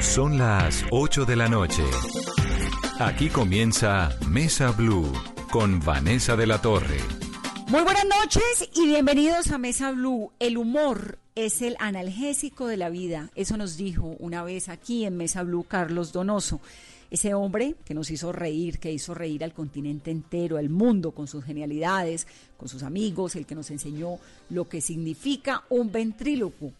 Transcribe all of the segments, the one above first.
Son las 8 de la noche. Aquí comienza Mesa Blue con Vanessa de la Torre. Muy buenas noches y bienvenidos a Mesa Blue. El humor es el analgésico de la vida. Eso nos dijo una vez aquí en Mesa Blue Carlos Donoso. Ese hombre que nos hizo reír, que hizo reír al continente entero, al mundo, con sus genialidades, con sus amigos, el que nos enseñó lo que significa un ventrílocuo.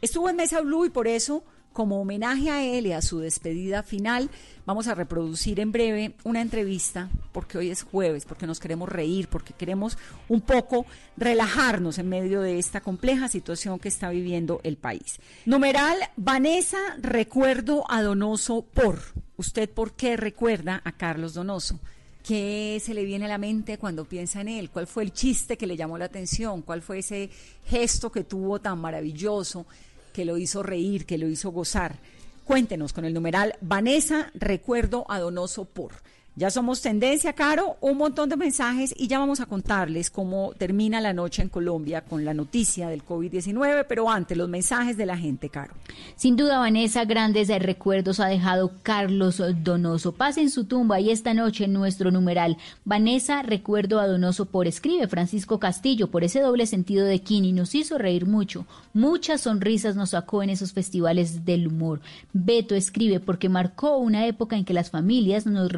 Estuvo en Mesa Blue y por eso como homenaje a él y a su despedida final, vamos a reproducir en breve una entrevista, porque hoy es jueves, porque nos queremos reír, porque queremos un poco relajarnos en medio de esta compleja situación que está viviendo el país. Numeral, Vanessa, recuerdo a Donoso por. ¿Usted por qué recuerda a Carlos Donoso? ¿Qué se le viene a la mente cuando piensa en él? ¿Cuál fue el chiste que le llamó la atención? ¿Cuál fue ese gesto que tuvo tan maravilloso? Que lo hizo reír, que lo hizo gozar. Cuéntenos con el numeral Vanessa, recuerdo a Donoso por. Ya somos tendencia, Caro, un montón de mensajes y ya vamos a contarles cómo termina la noche en Colombia con la noticia del COVID-19, pero antes los mensajes de la gente, Caro. Sin duda, Vanessa, grandes recuerdos ha dejado Carlos Donoso. Pase en su tumba y esta noche en nuestro numeral. Vanessa, recuerdo a Donoso por escribe Francisco Castillo por ese doble sentido de Kini. Nos hizo reír mucho. Muchas sonrisas nos sacó en esos festivales del humor. Beto escribe porque marcó una época en que las familias nos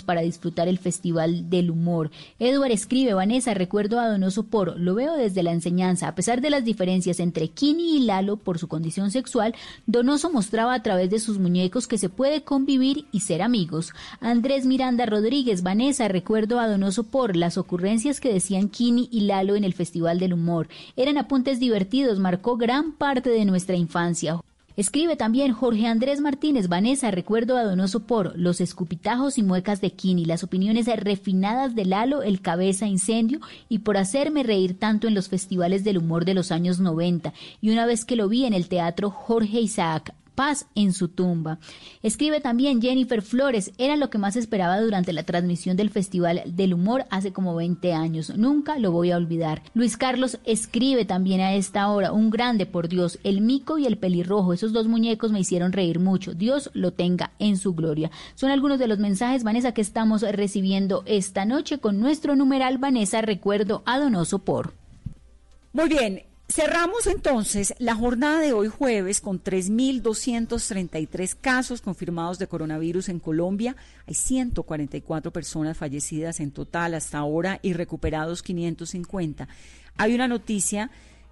para disfrutar el Festival del Humor. Edward escribe, Vanessa, recuerdo a Donoso por, lo veo desde la enseñanza, a pesar de las diferencias entre Kini y Lalo por su condición sexual, Donoso mostraba a través de sus muñecos que se puede convivir y ser amigos. Andrés Miranda Rodríguez, Vanessa, recuerdo a Donoso por las ocurrencias que decían Kini y Lalo en el Festival del Humor. Eran apuntes divertidos, marcó gran parte de nuestra infancia. Escribe también Jorge Andrés Martínez, Vanessa, recuerdo a Donoso por los escupitajos y muecas de Kini, las opiniones refinadas de Lalo, el cabeza incendio, y por hacerme reír tanto en los festivales del humor de los años 90. Y una vez que lo vi en el teatro Jorge Isaac, paz en su tumba. Escribe también Jennifer Flores, era lo que más esperaba durante la transmisión del Festival del Humor hace como 20 años, nunca lo voy a olvidar. Luis Carlos escribe también a esta hora, un grande por Dios, el mico y el pelirrojo, esos dos muñecos me hicieron reír mucho, Dios lo tenga en su gloria. Son algunos de los mensajes, Vanessa, que estamos recibiendo esta noche con nuestro numeral Vanessa, recuerdo a Donoso por. Muy bien, Cerramos entonces la jornada de hoy jueves con 3.233 casos confirmados de coronavirus en Colombia. Hay 144 personas fallecidas en total hasta ahora y recuperados 550. Hay una noticia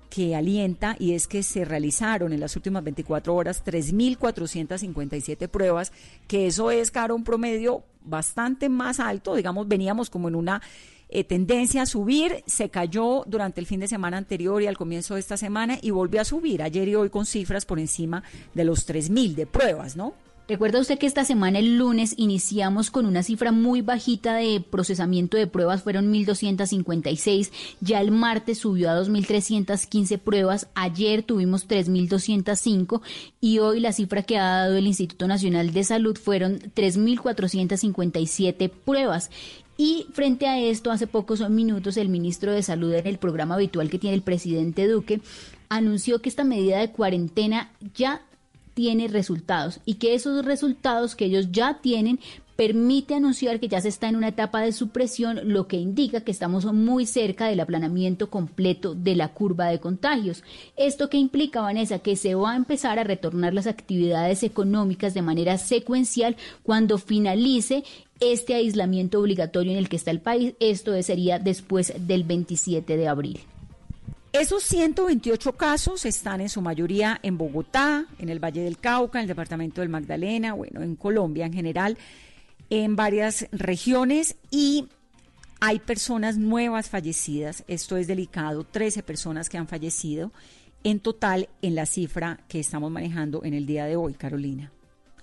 que alienta y es que se realizaron en las últimas 24 horas 3.457 pruebas, que eso es, caro, un promedio bastante más alto. Digamos, veníamos como en una eh, tendencia a subir, se cayó durante el fin de semana anterior y al comienzo de esta semana y volvió a subir ayer y hoy con cifras por encima de los 3.000 de pruebas, ¿no? Recuerda usted que esta semana, el lunes, iniciamos con una cifra muy bajita de procesamiento de pruebas, fueron 1.256, ya el martes subió a 2.315 pruebas, ayer tuvimos 3.205 y hoy la cifra que ha dado el Instituto Nacional de Salud fueron 3.457 pruebas. Y frente a esto, hace pocos minutos, el ministro de Salud en el programa habitual que tiene el presidente Duque anunció que esta medida de cuarentena ya tiene resultados y que esos resultados que ellos ya tienen permite anunciar que ya se está en una etapa de supresión, lo que indica que estamos muy cerca del aplanamiento completo de la curva de contagios. ¿Esto que implica, Vanessa? Que se va a empezar a retornar las actividades económicas de manera secuencial cuando finalice este aislamiento obligatorio en el que está el país. Esto sería después del 27 de abril. Esos 128 casos están en su mayoría en Bogotá, en el Valle del Cauca, en el departamento del Magdalena, bueno, en Colombia en general, en varias regiones y hay personas nuevas fallecidas. Esto es delicado, 13 personas que han fallecido en total en la cifra que estamos manejando en el día de hoy, Carolina.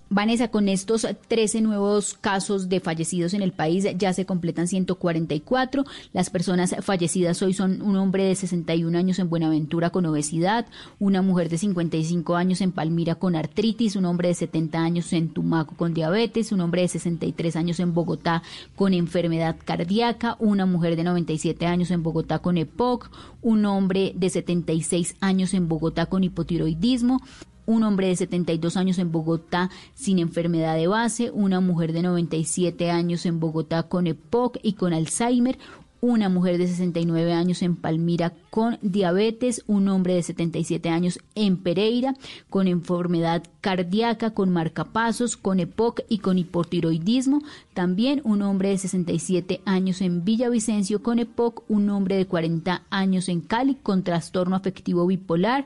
Vanessa, con estos 13 nuevos casos de fallecidos en el país ya se completan 144. Las personas fallecidas hoy son un hombre de 61 años en Buenaventura con obesidad, una mujer de 55 años en Palmira con artritis, un hombre de 70 años en Tumaco con diabetes, un hombre de 63 años en Bogotá con enfermedad cardíaca, una mujer de 97 años en Bogotá con EPOC, un hombre de 76 años en Bogotá con hipotiroidismo, un hombre de 72 años en Bogotá sin enfermedad de base, una mujer de 97 años en Bogotá con EPOC y con Alzheimer, una mujer de 69 años en Palmira con diabetes, un hombre de 77 años en Pereira con enfermedad cardíaca, con marcapasos, con EPOC y con hipotiroidismo, también un hombre de 67 años en Villavicencio con EPOC, un hombre de 40 años en Cali con trastorno afectivo bipolar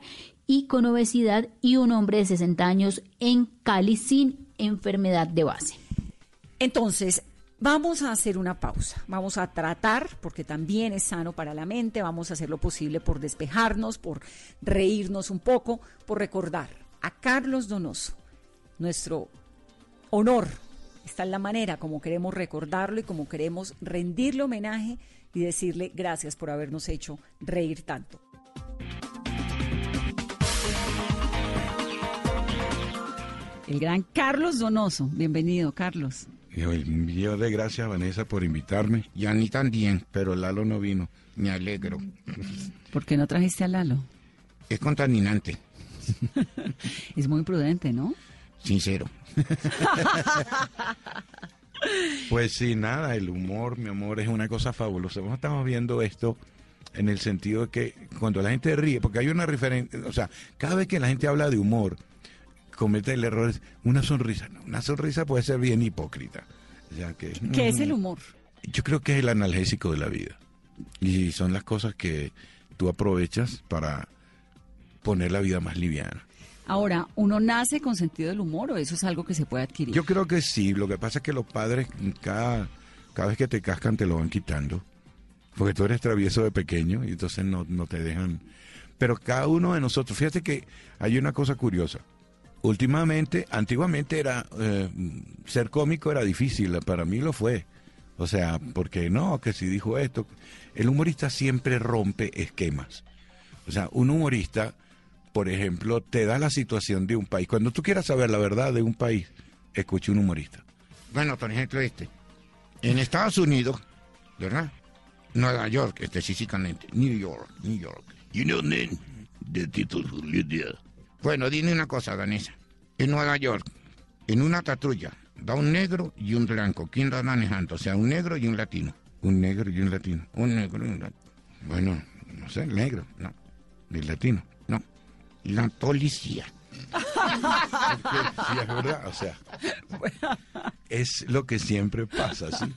y con obesidad y un hombre de 60 años en Cali sin enfermedad de base. Entonces, Vamos a hacer una pausa, vamos a tratar, porque también es sano para la mente, vamos a hacer lo posible por despejarnos, por reírnos un poco, por recordar a Carlos Donoso, nuestro honor. Está en la manera como queremos recordarlo y como queremos rendirle homenaje y decirle gracias por habernos hecho reír tanto. El gran Carlos Donoso, bienvenido Carlos. El millón de gracias, Vanessa, por invitarme. Y a mí también, pero Lalo no vino. Me alegro. ¿Por qué no trajiste a Lalo? Es contaminante. es muy prudente, ¿no? Sincero. pues sí, nada, el humor, mi amor, es una cosa fabulosa. estamos viendo esto en el sentido de que cuando la gente ríe, porque hay una referencia, o sea, cada vez que la gente habla de humor, comete el error es una sonrisa. una sonrisa puede ser bien hipócrita. que, ¿Qué es el humor? Yo creo que es el analgésico de la vida. Y son las cosas que tú aprovechas para poner la vida más liviana. Ahora, ¿uno nace con sentido del humor o eso es algo que se puede adquirir? Yo creo que sí. Lo que pasa es que los padres, cada, cada vez que te cascan, te lo van quitando. Porque tú eres travieso de pequeño y entonces no, no te dejan. Pero cada uno de nosotros, fíjate que hay una cosa curiosa últimamente, antiguamente era eh, ser cómico era difícil, para mí lo fue. O sea, porque no, que si dijo esto, el humorista siempre rompe esquemas. O sea, un humorista, por ejemplo, te da la situación de un país. Cuando tú quieras saber la verdad de un país, escuche un humorista. Bueno, por ejemplo, este. En Estados Unidos, ¿verdad? Nueva York, específicamente. New York, New York. You know, the title bueno, dime una cosa, Danesa. En Nueva York, en una patrulla, va un negro y un blanco. ¿Quién va manejando? O sea, un negro y un latino. Un negro y un latino. Un negro y un latino. Bueno, no sé, el negro, no. El latino, no. La policía. es verdad, o sea, es lo que siempre pasa, ¿sí?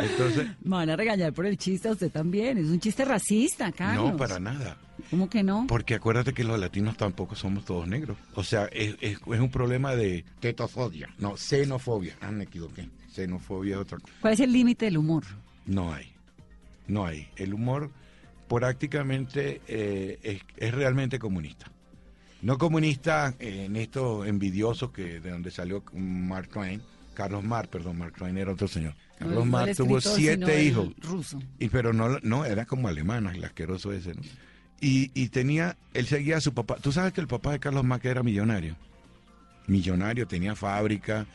Entonces, Me van a regañar por el chiste a usted también. Es un chiste racista, Carlos. No, para nada. ¿Cómo que no? Porque acuérdate que los latinos tampoco somos todos negros. O sea, es, es, un problema de tetofobia. No, xenofobia. Ah, me equivoqué. Xenofobia es otra cosa. ¿Cuál es el límite del humor? No hay. No hay. El humor prácticamente eh, es, es, realmente comunista. No comunista en estos envidiosos que de donde salió Mark Twain, Carlos Marx, perdón, Mark Twain era otro señor. Carlos Marx tuvo siete hijos. Ruso. Y pero no, no, era como alemana, el asqueroso ese, ¿no? Y, y tenía, él seguía a su papá. Tú sabes que el papá de Carlos Marx era millonario. Millonario, tenía fábrica,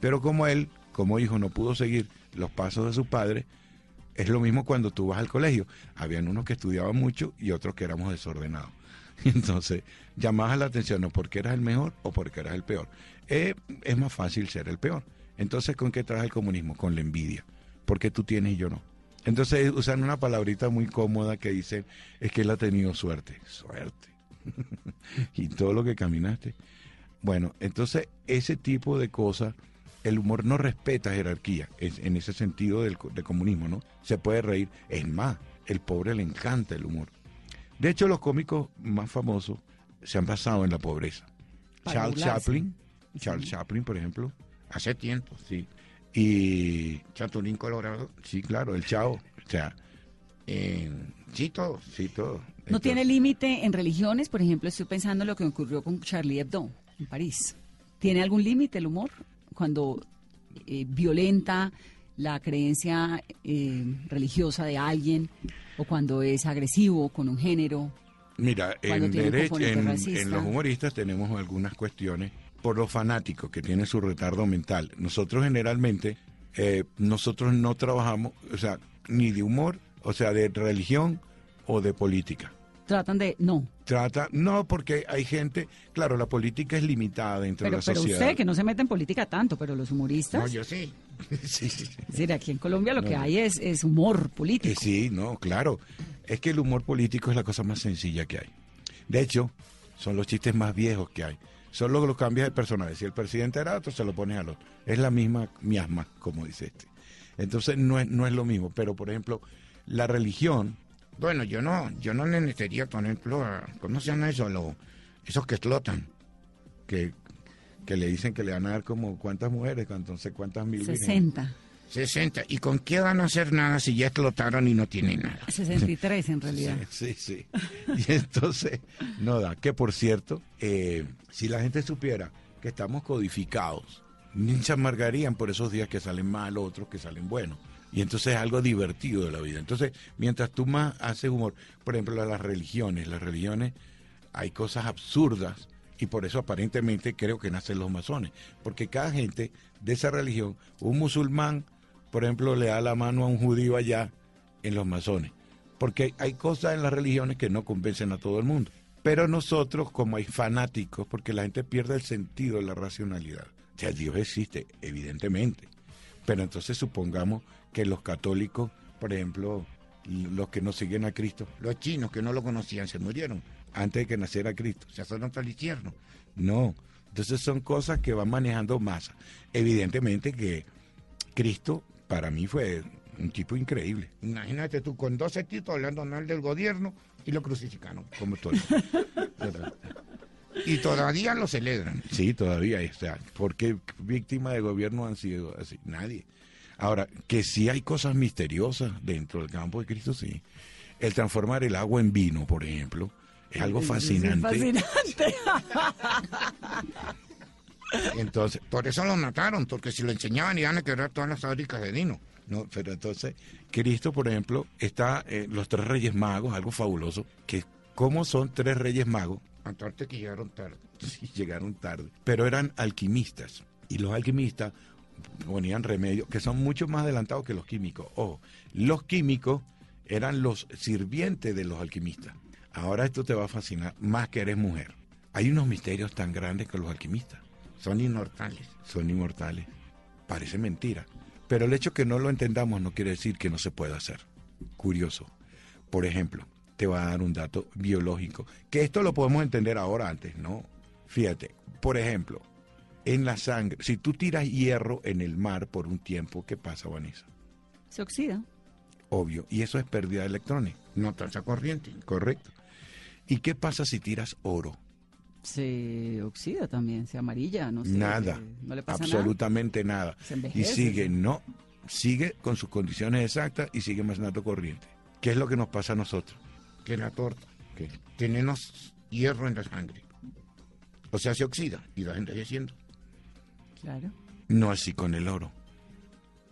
pero como él, como hijo, no pudo seguir los pasos de su padre, es lo mismo cuando tú vas al colegio. Habían unos que estudiaban mucho y otros que éramos desordenados. Entonces, llamabas la atención no porque eras el mejor o porque eras el peor. Eh, es más fácil ser el peor. Entonces, ¿con qué trae el comunismo? Con la envidia. Porque tú tienes y yo no. Entonces usan una palabrita muy cómoda que dice, es que él ha tenido suerte. Suerte. y todo lo que caminaste. Bueno, entonces ese tipo de cosas, el humor no respeta jerarquía, es, en ese sentido del, comunismo, ¿no? Se puede reír. Es más, el pobre le encanta el humor. De hecho, los cómicos más famosos se han basado en la pobreza. Charles Chaplin, Charles Chaplin, por ejemplo, Hace tiempo, sí. Y Chatulín Colorado, sí, claro, el Chao. O sea, eh, sí, todo, sí, todo. ¿No tiene límite en religiones? Por ejemplo, estoy pensando en lo que ocurrió con Charlie Hebdo en París. ¿Tiene algún límite el humor cuando eh, violenta la creencia eh, religiosa de alguien o cuando es agresivo con un género? Mira, en, derecho, en, en, los humoristas tenemos algunas cuestiones por los fanáticos que tienen su retardo mental. Nosotros generalmente, eh, nosotros no trabajamos, o sea, ni de humor, o sea, de religión o de política. Tratan de, no. Trata, no, porque hay gente, claro, la política es limitada dentro Pero, de la pero sociedad. usted, que no se mete en política tanto, pero los humoristas... No, yo sí. sí, sí. Es decir, aquí en Colombia lo No, que hay es, es humor Eh, político. sí, no, claro. Es que el humor político es la cosa más sencilla que hay. De hecho, son los chistes más viejos que hay. Solo los cambias de personaje. Si el presidente era otro, se lo pones al otro. Es la misma miasma, como dice este. Entonces no es, no es lo mismo. Pero, por ejemplo, la religión. Bueno, yo no, yo no necesitaría, por ejemplo, a- ¿cómo se llama eso? Lo- esos que explotan. Que, que le dicen que le van a dar como cuántas mujeres, entonces cuántas mil. vírgenes? 60. 60. ¿Y con qué van a hacer nada si ya explotaron y no tienen nada? 63 en realidad. Sí, sí, sí. Y entonces, no da. Que por cierto, eh, si la gente supiera que estamos codificados, ni se amargarían por esos días que salen mal, otros que salen buenos. Y entonces es algo divertido de la vida. Entonces, mientras tú más haces humor, por ejemplo, las religiones, las religiones, hay cosas absurdas y por eso aparentemente creo que nacen los masones. Porque cada gente de esa religión, un musulmán, por ejemplo, le da la mano a un judío allá en los masones. Porque hay cosas en las religiones que no convencen a todo el mundo. Pero nosotros, como hay fanáticos, porque la gente pierde el sentido de la racionalidad. O sea, Dios existe, evidentemente. Pero entonces supongamos que los católicos, por ejemplo, los que no siguen a Cristo, los chinos que no lo conocían, se murieron antes de que naciera Cristo, se para el infierno. No, entonces son cosas que van manejando masa. Evidentemente que Cristo para mí fue un tipo increíble. Imagínate tú con 12 tipos hablando mal del gobierno y lo crucificaron, como todo. y todavía lo celebran. Sí, todavía. O sea, ¿por qué víctimas de gobierno han sido así? Nadie. Ahora, que sí hay cosas misteriosas dentro del campo de Cristo, sí. El transformar el agua en vino, por ejemplo, es algo Es fascinante. Entonces, por eso lo mataron, porque si lo enseñaban iban a quebrar todas las fábricas de vino. No, pero entonces, Cristo, por ejemplo, está eh, los tres reyes magos, algo fabuloso, que como son tres reyes magos, aparte que llegaron tarde, sí, llegaron tarde, pero eran alquimistas, y los alquimistas ponían remedios que son mucho más adelantados que los químicos. Ojo, los químicos eran los sirvientes de los alquimistas. Ahora esto te va a fascinar, más que eres mujer. Hay unos misterios tan grandes que los alquimistas. Son inmortales. Son inmortales. Parece mentira. Pero el hecho que no lo entendamos no quiere decir que no se pueda hacer. Curioso. Por ejemplo, te va a dar un dato biológico. Que esto lo podemos entender ahora antes, ¿no? Fíjate, por ejemplo, en la sangre, si tú tiras hierro en el mar por un tiempo, ¿qué pasa, Vanessa? Se oxida. Obvio. Y eso es pérdida de electrones. No tasa corriente. Correcto. ¿Y qué pasa si tiras oro? Se oxida también, se amarilla, no sé. nada. eh, No le pasa absolutamente nada. Se Y sigue, ¿sí? no, sigue con sus condiciones exactas y sigue más nato corriente. ¿Qué es lo que nos pasa a nosotros? Que la torta, que tenemos hierro en la sangre. O sea, se oxida y va envejeciendo. Claro. No así con el oro.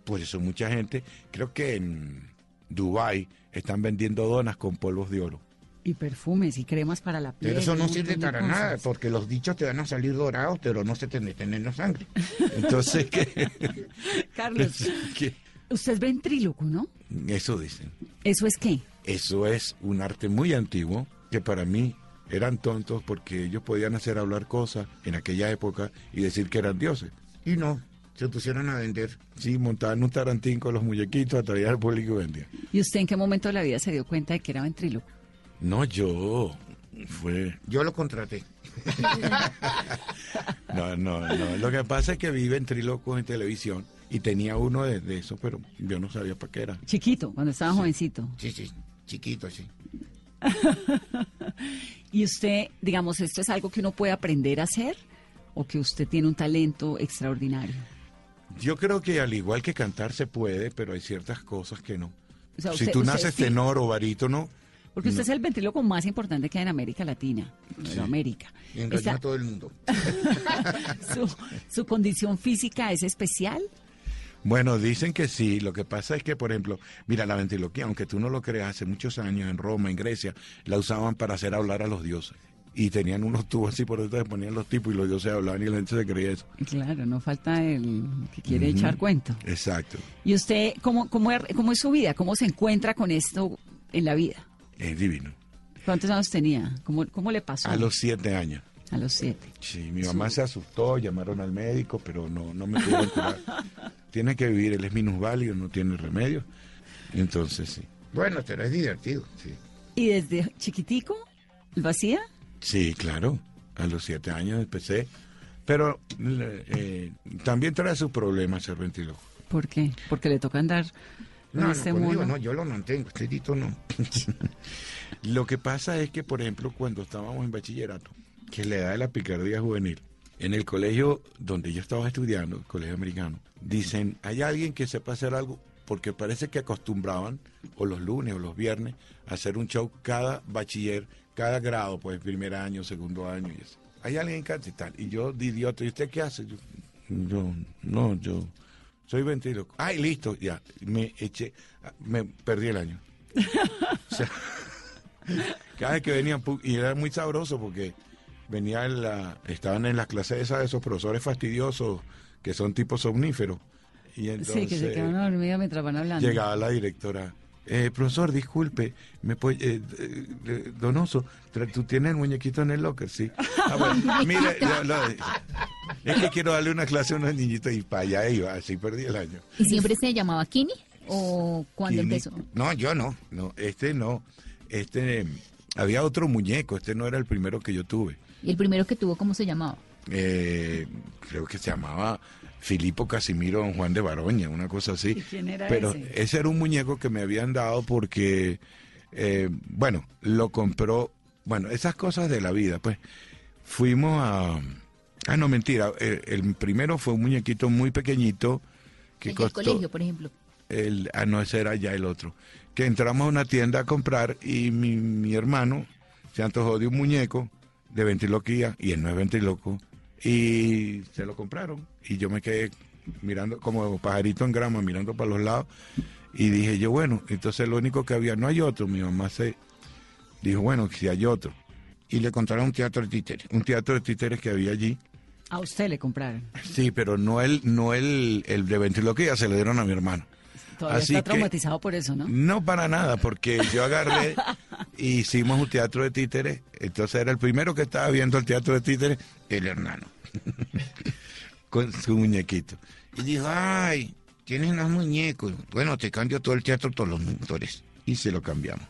Por eso mucha gente, creo que en Dubai están vendiendo donas con polvos de oro. Y perfumes y cremas para la piel. Pero eso no sirve para nada, porque los dichos te van a salir dorados, pero no se te meten en la sangre. Entonces, ¿qué? Carlos, ¿Qué? usted es ventríloco, ¿no? Eso dicen. ¿Eso es qué? Eso es un arte muy antiguo que para mí eran tontos porque ellos podían hacer hablar cosas en aquella época y decir que eran dioses. Y no, se pusieron a vender. Sí, montaban un tarantín con los muñequitos, atraían al público y vendían. ¿Y usted en qué momento de la vida se dio cuenta de que era ventríloco? No, yo. Fue. Yo lo contraté. no, no, no. Lo que pasa es que vi ventrílocos en televisión y tenía uno de, de esos, pero yo no sabía para qué era. Chiquito, cuando estaba jovencito. Sí, sí, chiquito, sí. ¿Y usted, digamos, esto es algo que uno puede aprender a hacer? ¿O que usted tiene un talento extraordinario? Yo creo que al igual que cantar se puede, pero hay ciertas cosas que no. O sea, si tú usted naces sí- tenor o barítono, Porque usted No. es el ventríloco más importante que hay en América Latina, en América. engañó a todo el mundo. su, su condición física es especial? Bueno, dicen que sí. Lo que pasa es que, por ejemplo, mira, la ventriloquía, aunque tú no lo creas, hace muchos años en Roma, en Grecia, la usaban para hacer hablar a los dioses. Y tenían unos tubos así por detrás, ponían los tipos y los dioses hablaban y la gente se creía eso. Claro, no falta el que quiere echar cuento. Exacto. ¿Y usted cómo, cómo, cómo es su vida? ¿Cómo se encuentra con esto en la vida? Es divino. ¿Cuántos años tenía? ¿Cómo, cómo le pasó? A los siete años. A los siete. Sí, mi mamá se asustó, llamaron al médico, pero no, no me pudieron curar. tiene que vivir, él es minusválido, no tiene remedio. Entonces, sí. Bueno, pero es divertido, sí. ¿Y desde chiquitico lo hacía? Sí, claro. A los siete años empecé. Pero eh, también trae sus problemas ser ventríloco. ¿Por qué? Porque le toca andar No, este no, conmigo no, yo lo mantengo, este dito no. lo que pasa es que, por ejemplo, cuando estábamos en bachillerato, que es la edad de la picardía juvenil, en el colegio donde yo estaba estudiando, el colegio americano, dicen, hay alguien que sepa hacer algo, porque parece que acostumbraban, o los lunes o los viernes, a hacer un show cada bachiller, cada grado, pues primer año, segundo año y eso. Hay alguien que hace y tal. Y yo, de idiota, ¿y usted qué hace? Yo, yo, no, yo soy ventríloco. Ay, listo, ya. Me eché, me perdí el año. O sea, cada vez que venían, y era muy sabroso porque venía en la, estaban en las clases esas de esos profesores fastidiosos que son tipos somníferos. Y entonces sí, que se quedan dormidos mientras van hablando. llegaba la directora. Eh, profesor, disculpe, me puede- eh, eh, eh, Donoso, ¿tú tienes el muñequito en el locker? Sí. Ah, bueno, lo- es que quiero darle una clase a unos niñitos y para allá iba, así perdí el año. ¿Y siempre se llamaba Kini? ¿O cuándo Kini. empezó? No, yo no, no, este no. Este, había otro muñeco, este no era el primero que yo tuve. ¿Y el primero que tuvo cómo se llamaba? Eh, creo que se llamaba Filipo Casimiro Don Juan de Baroña, una cosa así. ¿Y quién era Pero ese? era un muñeco que me habían dado porque, eh, bueno, lo compró, bueno, esas cosas de la vida, pues. Fuimos a... Ah, no, mentira. El, el primero fue un muñequito muy pequeñito que El costó... colegio, por ejemplo. El, ah, no, ese era ya el otro. Que entramos a una tienda a comprar y mi, mi hermano se antojó de un muñeco de ventriloquía y él no es ventriloco y se lo compraron y yo me quedé mirando como pajarito en grama, mirando para los lados y dije yo, bueno, entonces lo único que había, no hay otro, mi mamá se dijo, bueno, si hay otro. Y le contaron un teatro de títeres, un teatro de títeres que había allí. A usted le compraron. Sí, pero no el, no el, el de ventriloquía, se lo dieron a mi hermano. Todavía Así está que- traumatizado por eso, ¿no? No para nada, porque yo agarré y hicimos un teatro de títeres. Entonces era el primero que estaba viendo el teatro de títeres, el hermano, con su muñequito. Y dijo, ay, tienes unos muñecos. Bueno, te cambio todo el teatro, todos los motores. Y se lo cambiamos.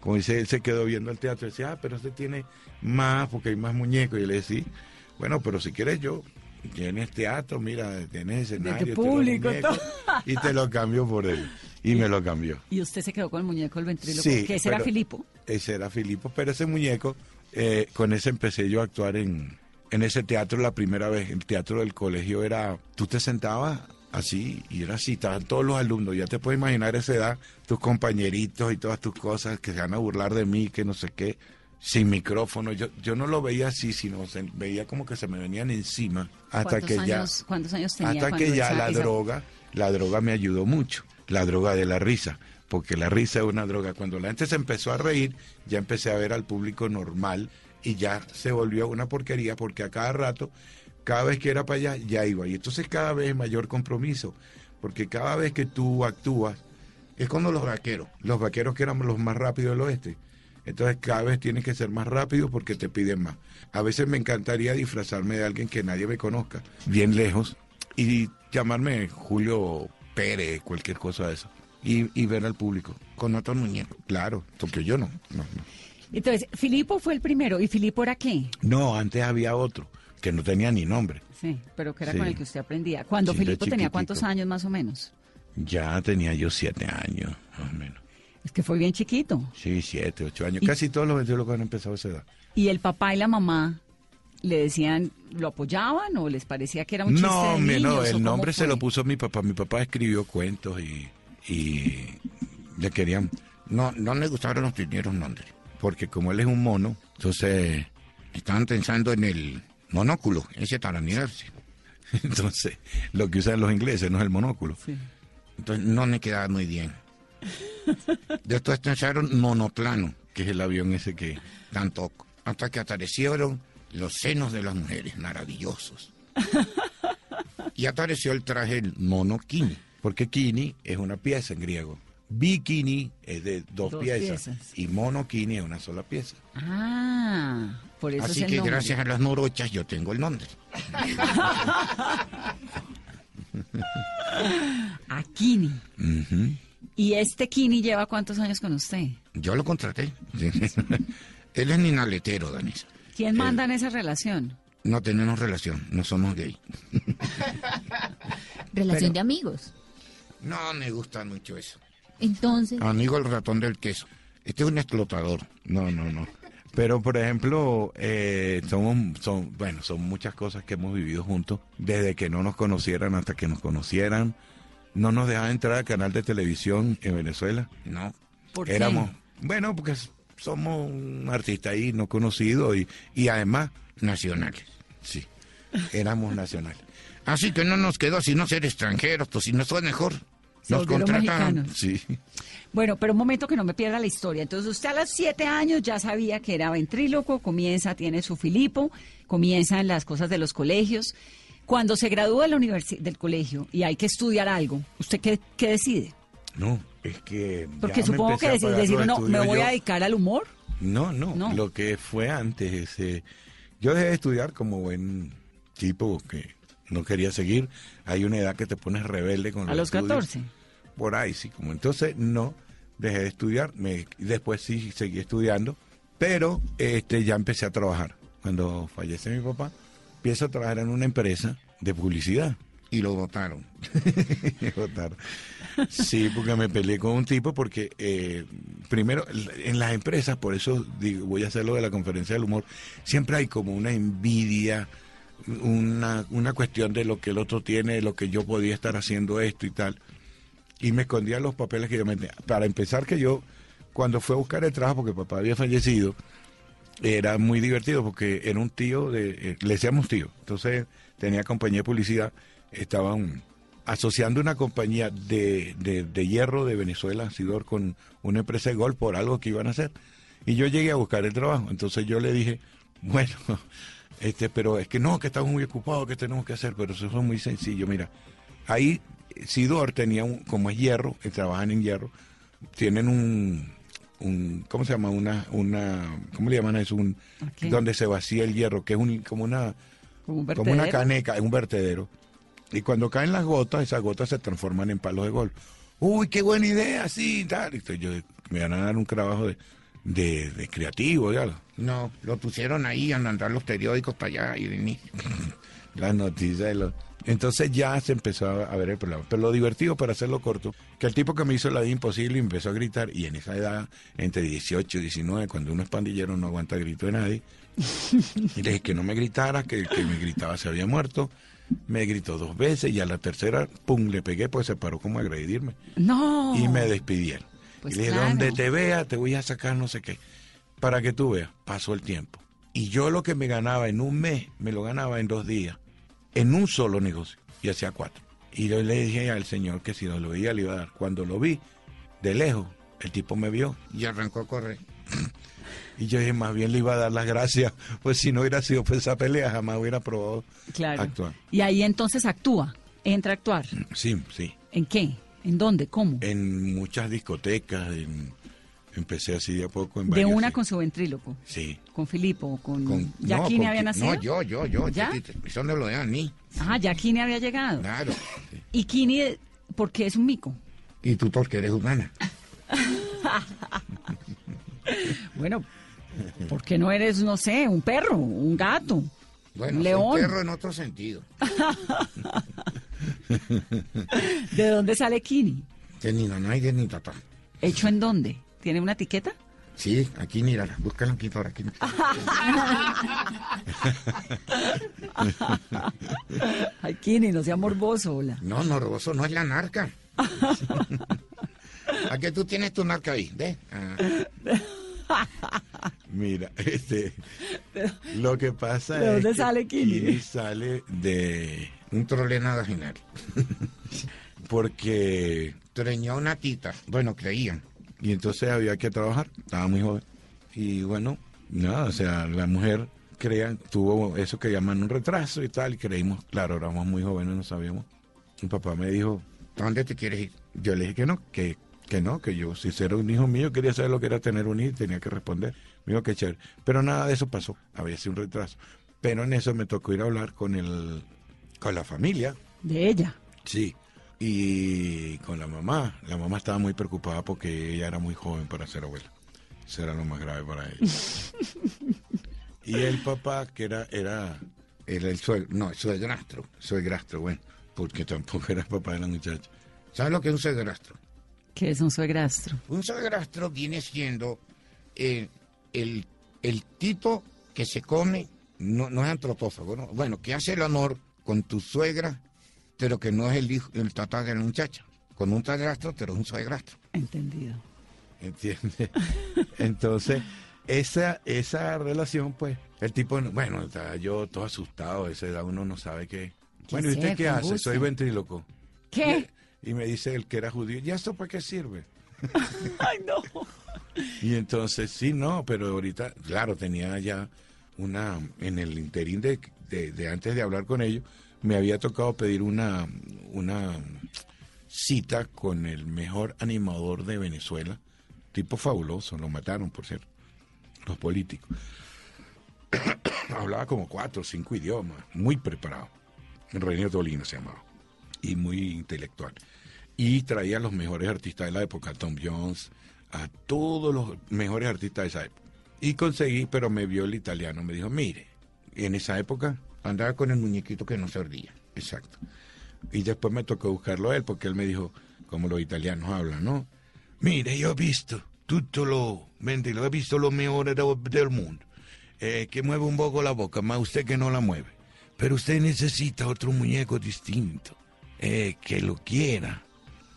Como dice, él se quedó viendo el teatro y decía, ah, pero este tiene más, porque hay más muñecos. Y le decía, bueno, pero si quieres yo, tienes teatro, mira, tienes escenario, público, muñecos", y te lo cambio por él. Y me lo cambió. Y usted se quedó con el muñeco del ventríloco, Sí, que ese era Filipo. Ese era Filipo, pero ese muñeco, eh, con ese empecé yo a actuar en, en ese teatro la primera vez. El teatro del colegio era, tú te sentabas así y era así, estaban todos los alumnos, ya te puedes imaginar esa edad, tus compañeritos y todas tus cosas que se van a burlar de mí, que no sé qué, sin micrófono. Yo, yo no lo veía así, sino se, veía como que se me venían encima hasta ¿Cuántos que ya... ¿Cuántos años tenía Hasta que ya esa- la esa- droga, la droga me ayudó mucho, la droga de la risa, porque la risa es una droga. Cuando la gente se empezó a reír, ya empecé a ver al público normal y ya se volvió una porquería, porque a cada rato, cada vez que era para allá, ya iba. Y entonces cada vez mayor compromiso, porque cada vez que tú actúas, es como los vaqueros, los vaqueros que éramos los más rápidos del oeste. Entonces cada vez tienes que ser más rápido porque te piden más. A veces me encantaría disfrazarme de alguien que nadie me conozca, bien lejos, y llamarme Julio Pérez, cualquier cosa de eso. Y, y ver al público con otro muñeco. Claro, porque yo no. No, no. Entonces, Filipo fue el primero. ¿Y Filipo era qué? No, antes había otro que no tenía ni nombre. Sí, pero que era Sí. con el que usted aprendía. Cuando Sí, Filipo tenía cuántos años más o menos. Ya tenía yo siete años, más o menos. Es que fue bien chiquito. Sí, siete, ocho años. Y- Casi todos los ventrílocos han empezado a esa edad. ¿Y el papá y la mamá le decían, lo apoyaban o les parecía que era un chiste No, de niños? no, el nombre se lo puso mi papá. Mi papá escribió cuentos y, y le querían. No, no le gustaron los primeros nombres, porque como él es un mono, entonces estaban pensando en el monóculo, ese mirarse. Entonces, lo que usan los ingleses no es el monóculo. Sí. Entonces, no me quedaba muy bien. Después pensaron monoplano, que es el avión ese que tanto. Hasta que aparecieron los senos de las mujeres, maravillosos. Y apareció el traje el mono kini, porque kini es una pieza en griego. Bikini es de dos, Dos piezas, piezas. y monokini es una sola pieza. Ah, por eso Así es el que nombre. gracias a las morochas yo tengo el nombre. A Kini. Ujú. ¿Y este Kini lleva cuántos años con usted? Yo lo contraté. Él es ninaletero, Danisa. ¿Quién manda en esa relación? No tenemos relación, no somos gay. Relación Pero- de amigos. No me gusta mucho eso. Entonces, Amigo el ratón del queso. Este es un explotador. No, no, no. Pero, por ejemplo, eh, somos, son, bueno, son muchas cosas que hemos vivido juntos, desde que no nos conocieran hasta que nos conocieran. No nos dejaban entrar al canal de televisión en Venezuela. No. ¿Por qué? Éramos, bueno, porque somos un artista ahí no conocido y, y además, Nacionales. sí, éramos nacionales. Así que no nos quedó sino ser extranjeros, pues si nos fue mejor. Se Nos contrataron. mexicanos. Sí. Bueno, pero un momento que no me pierda la historia. Entonces, usted a los siete años ya sabía que era ventríloco, comienza, tiene su Filipo, comienza en las cosas de los colegios. Cuando se gradúa de la del colegio y hay que estudiar algo, ¿usted qué, qué decide? No, es que. Porque supongo que decir, decir los uno, me voy yo. a dedicar al humor. No, no, No. Lo que fue antes, ese, yo dejé de estudiar como buen tipo que no quería seguir. Hay una edad que te pones rebelde con A los. 14. Por ahí, sí. Como entonces no dejé de estudiar. Me, después sí seguí estudiando, pero este ya empecé a trabajar. Cuando fallece mi papá, empiezo a trabajar en una empresa de publicidad. Y lo votaron. Sí, porque me peleé con un tipo porque eh, primero en las empresas, por eso digo, voy a hacer lo de la conferencia del humor, siempre hay como una envidia, una, una cuestión de lo que el otro tiene, de lo que yo podía estar haciendo esto y tal. Y me escondía los papeles que yo me Para empezar que yo, cuando fue a buscar el trabajo, porque papá había fallecido, era muy divertido porque era un tío, de, eh, le decíamos tío, entonces tenía compañía de publicidad, estaban asociando una compañía de, de, de hierro de Venezuela, Sidor, con una empresa de golf por algo que iban a hacer. Y yo llegué a buscar el trabajo, entonces yo le dije, bueno, este, pero es que no, que estamos muy ocupados, que tenemos que hacer, pero eso fue muy sencillo, mira, ahí Sidor tenía un, como es hierro, que trabajan en hierro, tienen un, un ¿cómo se llama? Una, una, ¿cómo le llaman a eso? Un, donde se vacía el hierro, que es un, como una, Como un como una caneca, es un vertedero. Y cuando caen las gotas, esas gotas se transforman en palos de golf. Uy, qué buena idea, sí, tal. Y entonces yo, me van a dar un trabajo de, de, de creativo, ya. No, lo pusieron ahí a mandar los periódicos para allá y venir. Las noticias de los... Entonces ya se empezó a, ver el problema. Pero lo divertido, para hacerlo corto, que el tipo que me hizo la vida imposible empezó a gritar, y en esa edad, entre 18 y 19, cuando uno es pandillero no aguanta grito de nadie, y le dije que no me gritara, que el que me gritaba se había muerto. Me gritó dos veces y a la tercera, pum, le pegué, pues se paró como a agredirme. No. Y me despidieron. Pues y le dije, claro. donde te vea, te voy a sacar no sé qué. Para que tú veas, pasó el tiempo. Y yo lo que me ganaba en un mes, me lo ganaba en dos días, en un solo negocio, y hacía cuatro. Y yo le dije al señor que si no lo veía le iba a dar. Cuando lo vi, de lejos, el tipo me vio. Y arrancó a correr. Y yo dije, más bien le iba a dar las gracias, pues si no hubiera sido por esa pelea, jamás hubiera probado Claro. actuar. Y ahí entonces actúa, entra a actuar. Sí, sí. ¿En qué? ¿En dónde? ¿Cómo? En muchas discotecas, en- empecé así de a poco en De varias, una sí. con su ventríloco. Sí. Con Filipo, con... Con- ¿Ya no, había nacido? No, yo, yo, yo. ¿Ya? Eso no lo dejan ni. Ah, ya Kini había llegado. Claro. ¿Y Kini, por qué es un mico? Y tú porque eres humana. Bueno, ¿por qué no eres, no sé, un perro, un gato, Bueno, un león? perro en otro sentido. ¿De dónde sale Kini? De ni nanay de ni tatá. ¿Hecho en dónde? ¿Tiene una etiqueta? Sí, aquí mírala. Búscala aquí por aquí. Ay, Kini, no sea morboso, hola. No, no, Roboso, no es la narca. ¿A qué tú tienes tu narca ahí? ¿Ve? Ah, Mira, este, lo que pasa ¿De es dónde que sale Kini? sale de un trolena vaginal. porque Treñó una tita. Bueno, creían. Y entonces había que trabajar, estaba muy joven y bueno, nada, o sea, la mujer crean tuvo eso que llaman un retraso y tal y creímos, claro, éramos muy jóvenes, no sabíamos. Mi papá me dijo, ¿A dónde te quieres ir? yo le dije que no, que que no, que yo, si era un hijo mío, quería saber lo que era tener un hijo y tenía que responder. Me dijo que chévere. Pero nada de eso pasó, había sido un retraso. Pero en eso me tocó ir a hablar con el, con la familia, De ella. sí, y con la mamá. La mamá estaba muy preocupada porque ella era muy joven para ser abuela. Eso era lo más grave para ella. y el papá, que era, era, era el suegro, no, el suegrastro, suegrastro, bueno, porque tampoco era el papá de la muchacha. ¿Sabes lo que es un suegrastro? Que es un suegrastro. Un suegrastro viene siendo eh, el, el tipo que se come, no, no es antropófago, ¿no? bueno, que hace el honor con tu suegra, pero que no es el hijo, el tatá de la muchacha. Con un suegrastro, pero es un suegrastro. Entendido. ¿Entiendes? Entonces, esa, esa relación, pues, el tipo, bueno, estaba yo todo asustado, a esa edad uno no sabe qué. Bueno, ¿y usted qué hace? gusto. Soy ventríloco. ¿Qué? Y me dice el que era judío, ¿ya esto para qué sirve? Ay, no. Y entonces, sí, no, pero ahorita, claro, tenía ya una, en el interín de, de- de antes de hablar con ellos, me había tocado pedir una, una cita con el mejor animador de Venezuela, tipo fabuloso, lo mataron, por cierto, los políticos. Hablaba como cuatro o cinco idiomas, muy preparado. René Tolino se llamaba, y muy intelectual. Y traía a los mejores artistas de la época, Tom Jones, a todos los mejores artistas de esa época. Y conseguí, pero me vio el italiano, me dijo, mire, en esa época, Andaba con el muñequito que no se ardía. exacto. Y después me tocó buscarlo a él, porque él me dijo, como los italianos hablan, ¿no? Mire, yo he visto tutto lo, mentira, he visto lo mejor de- del mundo, eh, que mueve un poco la boca, más usted que no la mueve. Pero usted necesita otro muñeco distinto, eh, que lo quiera.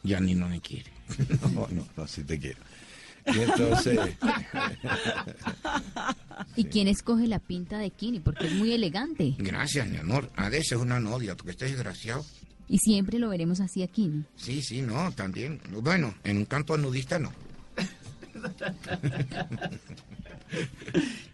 Ya ni no me quiere. No, no, no, si te quiero. Y entonces, ¿Y quién escoge la pinta de Kini? Porque es muy elegante. Gracias, mi amor. A veces es una novia, porque estás desgraciado. Y siempre lo veremos así a Kini. Sí, sí, no, también. Bueno, en un campo nudista no.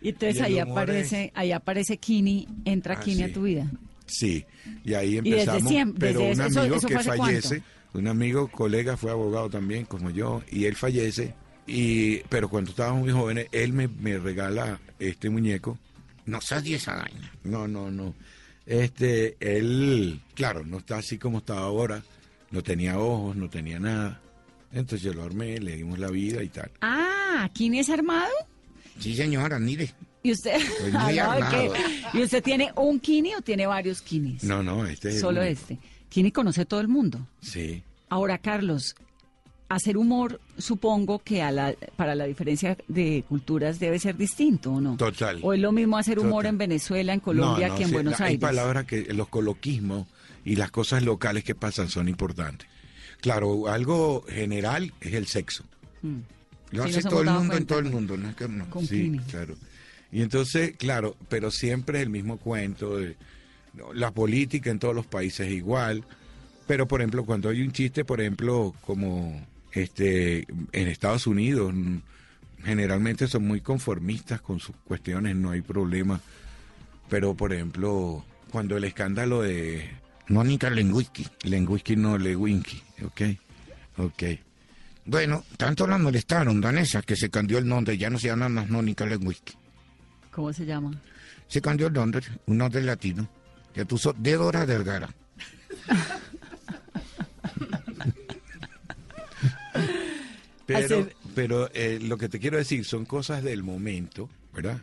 Y entonces Y ahí aparece, ahí aparece Kini, entra Ah, Kini a tu vida. sí, y ahí desde empezamos. siempre, pero desde un amigo eso que fallece, un amigo, colega, fue abogado también, como yo, y él fallece. Y, pero cuando estábamos muy jóvenes, él me, me regala este muñeco. No seas de esa vaina. No, no, no. Este, él, claro, no está así como estaba ahora. No tenía ojos, no tenía nada. Entonces yo lo armé, le dimos la vida y tal. Ah, ¿Kini es armado? Sí, señora, mire. ¿Y usted? Muy Ah, no, armado. ¿qué? ¿Y usted tiene un Kini o tiene varios Kinis? No, no, este es el Solo único. este. Kini conoce todo el mundo. Sí. Ahora, Carlos, hacer humor, supongo que a la, para la diferencia de culturas debe ser distinto, ¿o no? Total. ¿O es lo mismo hacer humor Total. en Venezuela, en Colombia, No, no, que en sí, Buenos Hay Aires? palabras que los coloquismos y las cosas locales que pasan son importantes. Claro, algo general es el sexo. Mm. Lo hace todo el mundo en todo el mundo. No es que no. Sí, Kini. claro. Y entonces, claro, pero siempre el mismo cuento de la política en todos los países es igual. Pero, por ejemplo, cuando hay un chiste, por ejemplo, como este en Estados Unidos, generalmente son muy conformistas con sus cuestiones, no hay problema. Pero, por ejemplo, cuando el escándalo de Mónica Lenguisky. Lenguisky no Lewinski, ¿ok? Ok. Bueno, tanto la molestaron, Danesa, que se cambió el nombre. Ya no se llama más Mónica Lenguisky. ¿Cómo se llama? Se cambió el nombre, un nombre latino. Que puso Débora Delgara. Pero, Hacer- pero eh, lo que te quiero decir son cosas del momento, ¿verdad?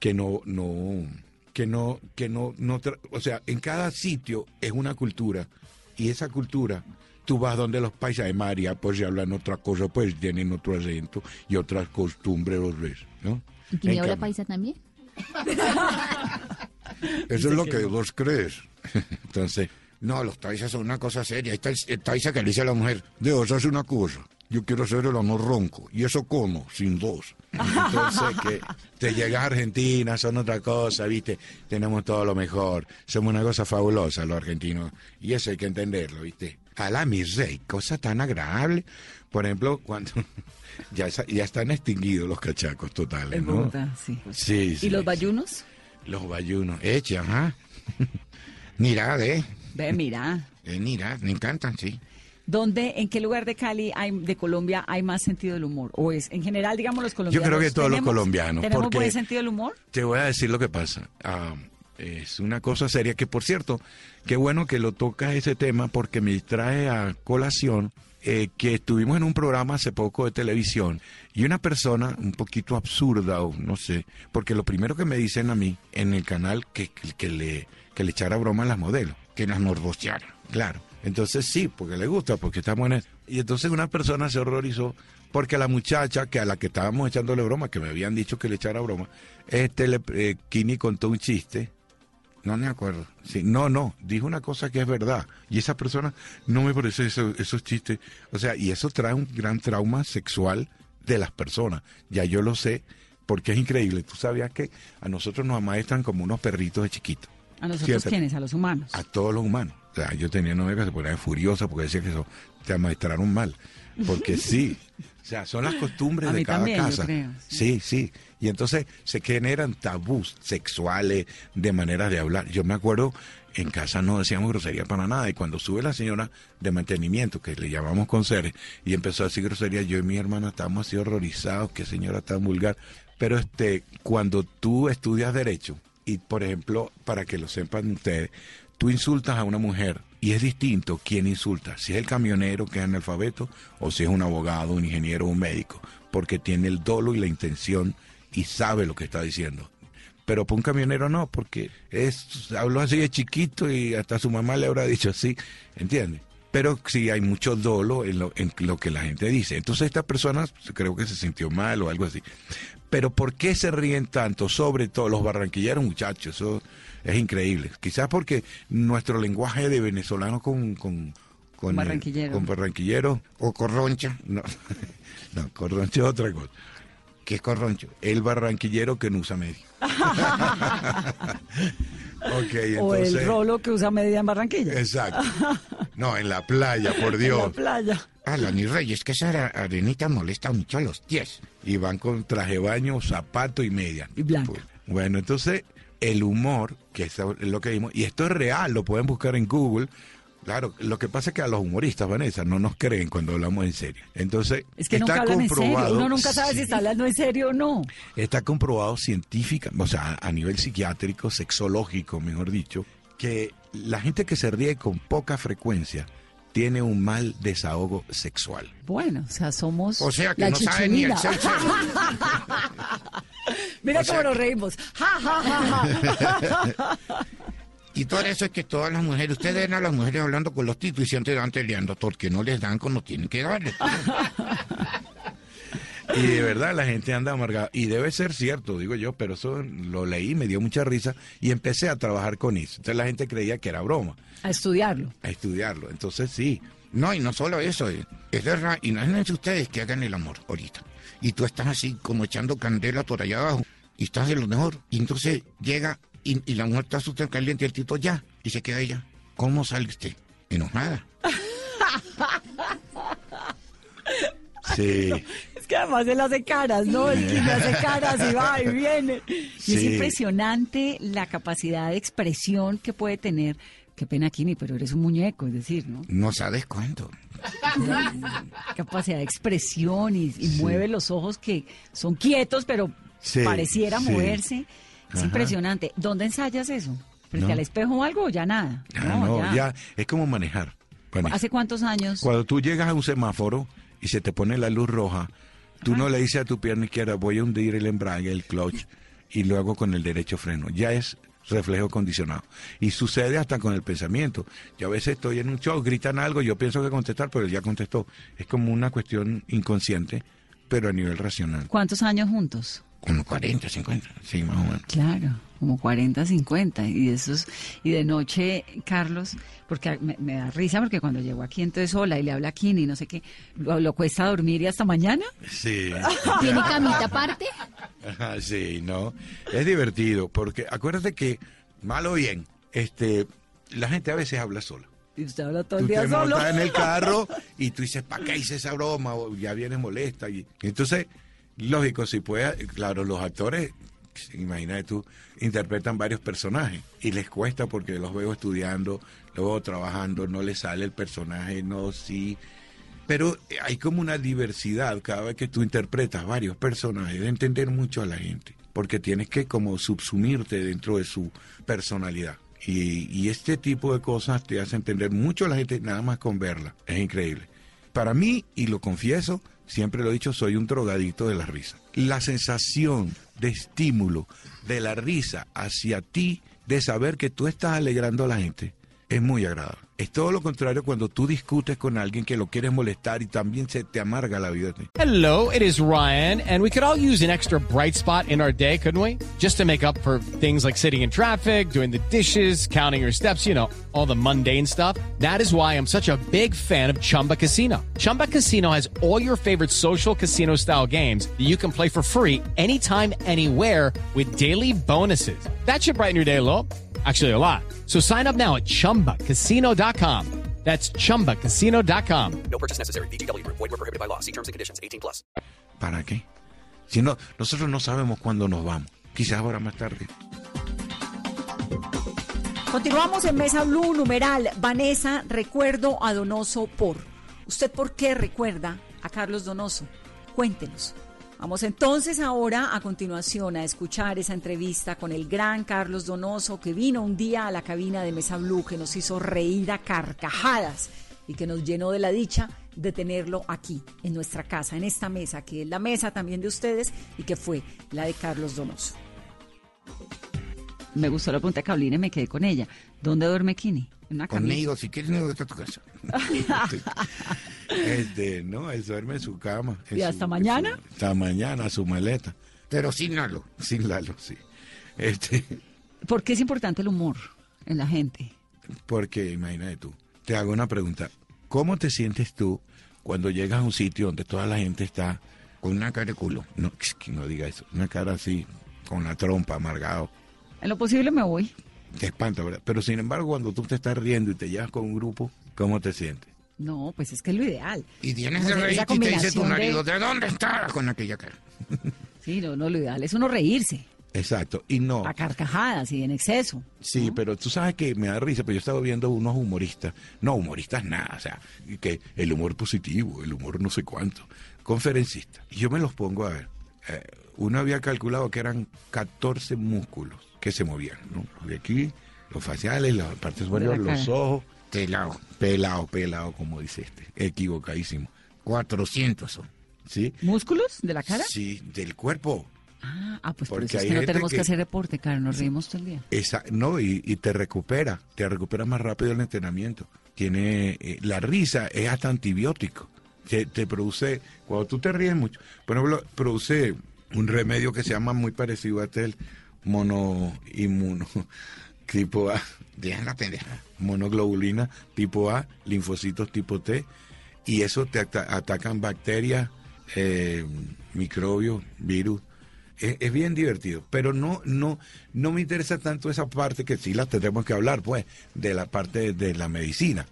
Que no, no, que no, que no, no, tra- o sea, en cada sitio es una cultura y esa cultura, tú vas donde los países de María, pues se hablan otra cosa, pues tienen otro acento y otras costumbres, los ves, ¿no? ¿Y Kini En habla paisa también? Eso es lo que vos crees. Entonces, No, los taisas son una cosa seria. Ahí está el, taisa que le dice a la mujer. Dios, hace una cosa. Yo quiero hacer el amor ronco. ¿Y eso cómo? Sin dos. Entonces, que te llegas a Argentina, son otra cosa, ¿viste? Tenemos todo lo mejor. Somos una cosa fabulosa los argentinos. Y eso hay que entenderlo, ¿viste? Alá, mi rey, cosa tan agradable. Por ejemplo, cuando ya, ya están extinguidos los cachacos totales, ¿no? Bogotá, sí. Sí, sí. ¿Y los bayunos? Los bayunos. Eche, ajá. Mirad, eh. Ve, mira. Eh, mirad, me encantan, sí. ¿Dónde, en qué lugar de Cali, hay, de Colombia, hay más sentido del humor? ¿O es, en general, digamos, los colombianos? creo que todos los ¿tenemos- colombianos, ¿Tenemos porque- buen sentido del humor? Te voy a decir lo que pasa. Ah, es una cosa seria que, por cierto, qué bueno que lo tocas ese tema porque me trae a colación eh, que estuvimos en un programa hace poco de televisión y una persona un poquito absurda o no sé, porque lo primero que me dicen a mí en el canal que, que le que le echara broma a las modelos, que las morboseara, claro. Entonces sí, porque le gusta, porque estamos en eso. Y entonces una persona se horrorizó porque la muchacha que a la que estábamos echándole broma, que me habían dicho que le echara broma, este le, eh, Kini contó un chiste. No me acuerdo. Sí, no, no, dijo una cosa que es verdad. Y esa persona no me parece eso- esos chistes. O sea, y eso trae un gran trauma sexual de las personas. Ya yo lo sé, porque es increíble. Tú sabías que a nosotros nos amaestran como unos perritos de chiquitos. ¿A nosotros Fíjate. quiénes? ¿A los humanos? A todos los humanos. O sea, yo tenía novia que se ponía furiosa porque decía que eso te amaestraron mal. Porque sí. O sea, son las costumbres de cada también, casa. creo, Sí, sí. Y entonces se generan tabús sexuales de maneras de hablar. Yo me acuerdo, en casa no decíamos grosería para nada. Y cuando sube la señora de mantenimiento, que le llamamos conserje, y empezó a decir grosería, yo y mi hermana estábamos así horrorizados, qué señora tan vulgar. Pero este, cuando tú estudias derecho, y por ejemplo, para que lo sepan ustedes, tú insultas a una mujer y es distinto quién insulta, si es el camionero que es analfabeto o si es un abogado, un ingeniero o un médico, porque tiene el dolo y la intención y sabe lo que está diciendo. Pero para un camionero no, porque es habló así de chiquito y hasta su mamá le habrá dicho así, ¿entiendes? Pero sí hay mucho dolo en lo, en lo que la gente dice. Entonces esta persona creo que se sintió mal o algo así. Pero ¿por qué se ríen tanto? Sobre todo los barranquilleros, muchachos, eso es increíble. Quizás porque nuestro lenguaje de venezolano con... con con, el- Barranquillero. con barranquillero O corroncha. no, no, corroncho es otra cosa. ¿Qué es corroncho? El barranquillero que no usa medio. ok, o el rolo que usa media en Barranquilla. Exacto. No, en la playa, por En la Dios. playa. Ala, mi rey, es que esa arenita molesta mucho a los pies. Y van con traje baño, zapato y media. Y blanca. Pues, Bueno, entonces, el humor, que es lo que vimos, y esto es real, lo pueden buscar en Google. Claro, lo que pasa es que a los humoristas, Vanessa, no nos creen cuando hablamos en serio. Entonces, Es que está nunca hablan en serio. comprobado. Uno nunca sabe si está hablando en serio o no. Está comprobado científica, o sea, a nivel psiquiátrico, sexológico, mejor dicho, que la gente que se ríe con poca frecuencia tiene un mal desahogo sexual. Bueno, o sea, somos O sea que la no sabe ni el chichimina. sexo. Mira o sea cómo nos reímos. Ja, ja, ja, ja. Y todo eso es que todas las mujeres, ustedes ven a las mujeres hablando con los títulos y siempre dan peleando porque no les dan cuando tienen que darles. Y de verdad la gente anda amargada. Y debe ser cierto, digo yo, pero eso lo leí, me dio mucha risa y empecé a trabajar con eso. Entonces la gente creía que era broma, A estudiarlo. a estudiarlo. Entonces sí, No, y no solo eso, eh, es verdad. Imagínense ustedes que hagan el amor ahorita. Y tú estás así como echando candela por allá abajo. Y estás de lo mejor. Y entonces llega y, y la mujer está súper caliente y el tito ya. Y se queda ella. ¿Cómo sale usted? Enojada. sí. Es que además él hace caras, ¿no? El que hace caras y va y viene. Y es impresionante la capacidad de expresión que puede tener. Qué pena, Kini, pero eres un muñeco, es decir, ¿no? No sabes cuánto. Capacidad de expresión y, y mueve los ojos que son quietos, pero Sí, pareciera sí. moverse. Es Ajá. impresionante. ¿Dónde ensayas eso? ¿Frente No. al espejo o algo o ya nada? Ah, no, ya. es como manejar. ¿Hace cuántos años? Cuando tú llegas a un semáforo y se te pone la luz roja, tú no le dices a tu pierna izquierda, voy a hundir el embrague, el clutch, y luego con el derecho freno. Ya es reflejo condicionado. Y sucede hasta con el pensamiento. Yo a veces estoy en un show, gritan algo, yo pienso que contestar, pero él ya contestó. Es como una cuestión inconsciente, pero a nivel racional. ¿Cuántos años juntos? Como 40, 50. Sí, más o menos. Claro, como 40, 50. Y esos, y de noche, Carlos, porque me, me da risa porque cuando llegó aquí entonces sola y le habla a Kini y no sé qué, lo, lo cuesta dormir y hasta mañana. Sí. ¿Tiene camita aparte? Ajá, sí, no. Es divertido, porque acuérdate que, mal o bien, este, la gente a veces habla sola. Y usted habla todo Tú el día te solo. en el carro y tú dices, ¿para qué hice esa broma? O ya vienes molesta. Y, entonces, lógico, si puede, claro, los actores imagínate tú, interpretan varios personajes y les cuesta porque los veo estudiando, los trabajando, no les sale el personaje, no, sí. Pero hay como una diversidad cada vez que tú interpretas varios personajes, de entender mucho a la gente, porque tienes que como subsumirte dentro de su personalidad. Y, y este tipo de cosas te hace entender mucho a la gente nada más con verla. Es increíble. Para mí, y lo confieso, siempre lo he dicho, soy un drogadito de la risa. La sensación de estímulo de la risa hacia ti, de saber que tú estás alegrando a la gente, es muy agradable. Es todo lo contrario cuando tú discutes con alguien que lo quieres molestar y también se te amarga la vida. Hello, it is Ryan, and we could all use an extra bright spot in our day, couldn't we? Just to make up for things like sitting in traffic, doing the dishes, counting your steps, you know, all the mundane stuff. That is why I'm such a big fan of Chumba Casino. Chumba Casino has all your favorite social casino style games that you can play for free anytime, anywhere with daily bonuses. That should brighten your day a little. Actually, a lot. So sign up now at chumbacasino.com. That's chumbacasino.com. No purchase necessary. VGW Group. Void were prohibited by law. See terms and conditions. 18 plus. ¿Para qué? Si no, nosotros no sabemos cuándo nos vamos. Quizás ahora más tarde. Continuamos en Mesa Blue, numeral. Vanessa, recuerdo a Donoso por. ¿Usted por qué recuerda a Carlos Donoso? Cuéntenos. Vamos entonces ahora a continuación a escuchar esa entrevista con el gran Carlos Donoso que vino un día a la cabina de Mesa Blue, que nos hizo reír a carcajadas y que nos llenó de la dicha de tenerlo aquí, en nuestra casa, en esta mesa, que es la mesa también de ustedes y que fue la de Carlos Donoso. Me gustó la pregunta de Carolina y me quedé con ella. ¿Dónde duerme Kini? Una. Conmigo, si quieres, no está tu casa. Este, no, él duerme en su cama. en ¿Y hasta mañana? su- hasta mañana, su maleta. Pero sin Lalo. Sin Lalo, sí. Este, ¿Por qué es importante el humor en la gente? porque imagínate tú, te hago una pregunta. ¿Cómo te sientes tú cuando llegas a un sitio donde toda la gente está Con una cara de culo. No, que no diga eso. Una cara así, con la trompa, amargado. En lo posible me voy. Te espanta, ¿verdad? Pero sin embargo, cuando tú te estás riendo y te llevas con un grupo, ¿cómo te sientes? No, pues es que es lo ideal. Y tienes esa reír y te dice tu combinación de- marido, ¿de dónde está? Con aquella cara. Sí, no, no, lo ideal es uno reírse Exacto. Y no. a carcajadas y en exceso. Sí, pero tú sabes que me da risa, pero yo estaba viendo unos humoristas. No, humoristas nada, o sea, que el humor positivo, el humor no sé cuánto. Conferencistas. Y yo me los pongo a ver. Eh, uno había calculado que eran 14 músculos que se movían, ¿no? De aquí, los faciales, las partes superiores, los ojos. Pelado. Pelado, pelado, como dice este. Equivocadísimo. 400 son. ¿Sí? ¿Músculos de la cara? Sí, del cuerpo. Ah, ah, pues por Porque eso es que no tenemos que... que- hacer deporte, cara, nos reímos todo el día. Esa, no, y, y te recupera, te recupera más rápido el entrenamiento. Tiene, eh, la risa es hasta antibiótico. Te, te produce, cuando tú te ríes mucho, por ejemplo, produce un remedio que se llama muy parecido a este, el monoinmuno, tipo A, Dejan la pendeja. monoglobulina tipo A, linfocitos tipo T, y eso te ata- atacan bacterias, eh, microbios, virus. Es, es bien divertido, pero no, no, no me interesa tanto esa parte que sí la tendremos que hablar, pues, de la parte de la medicina,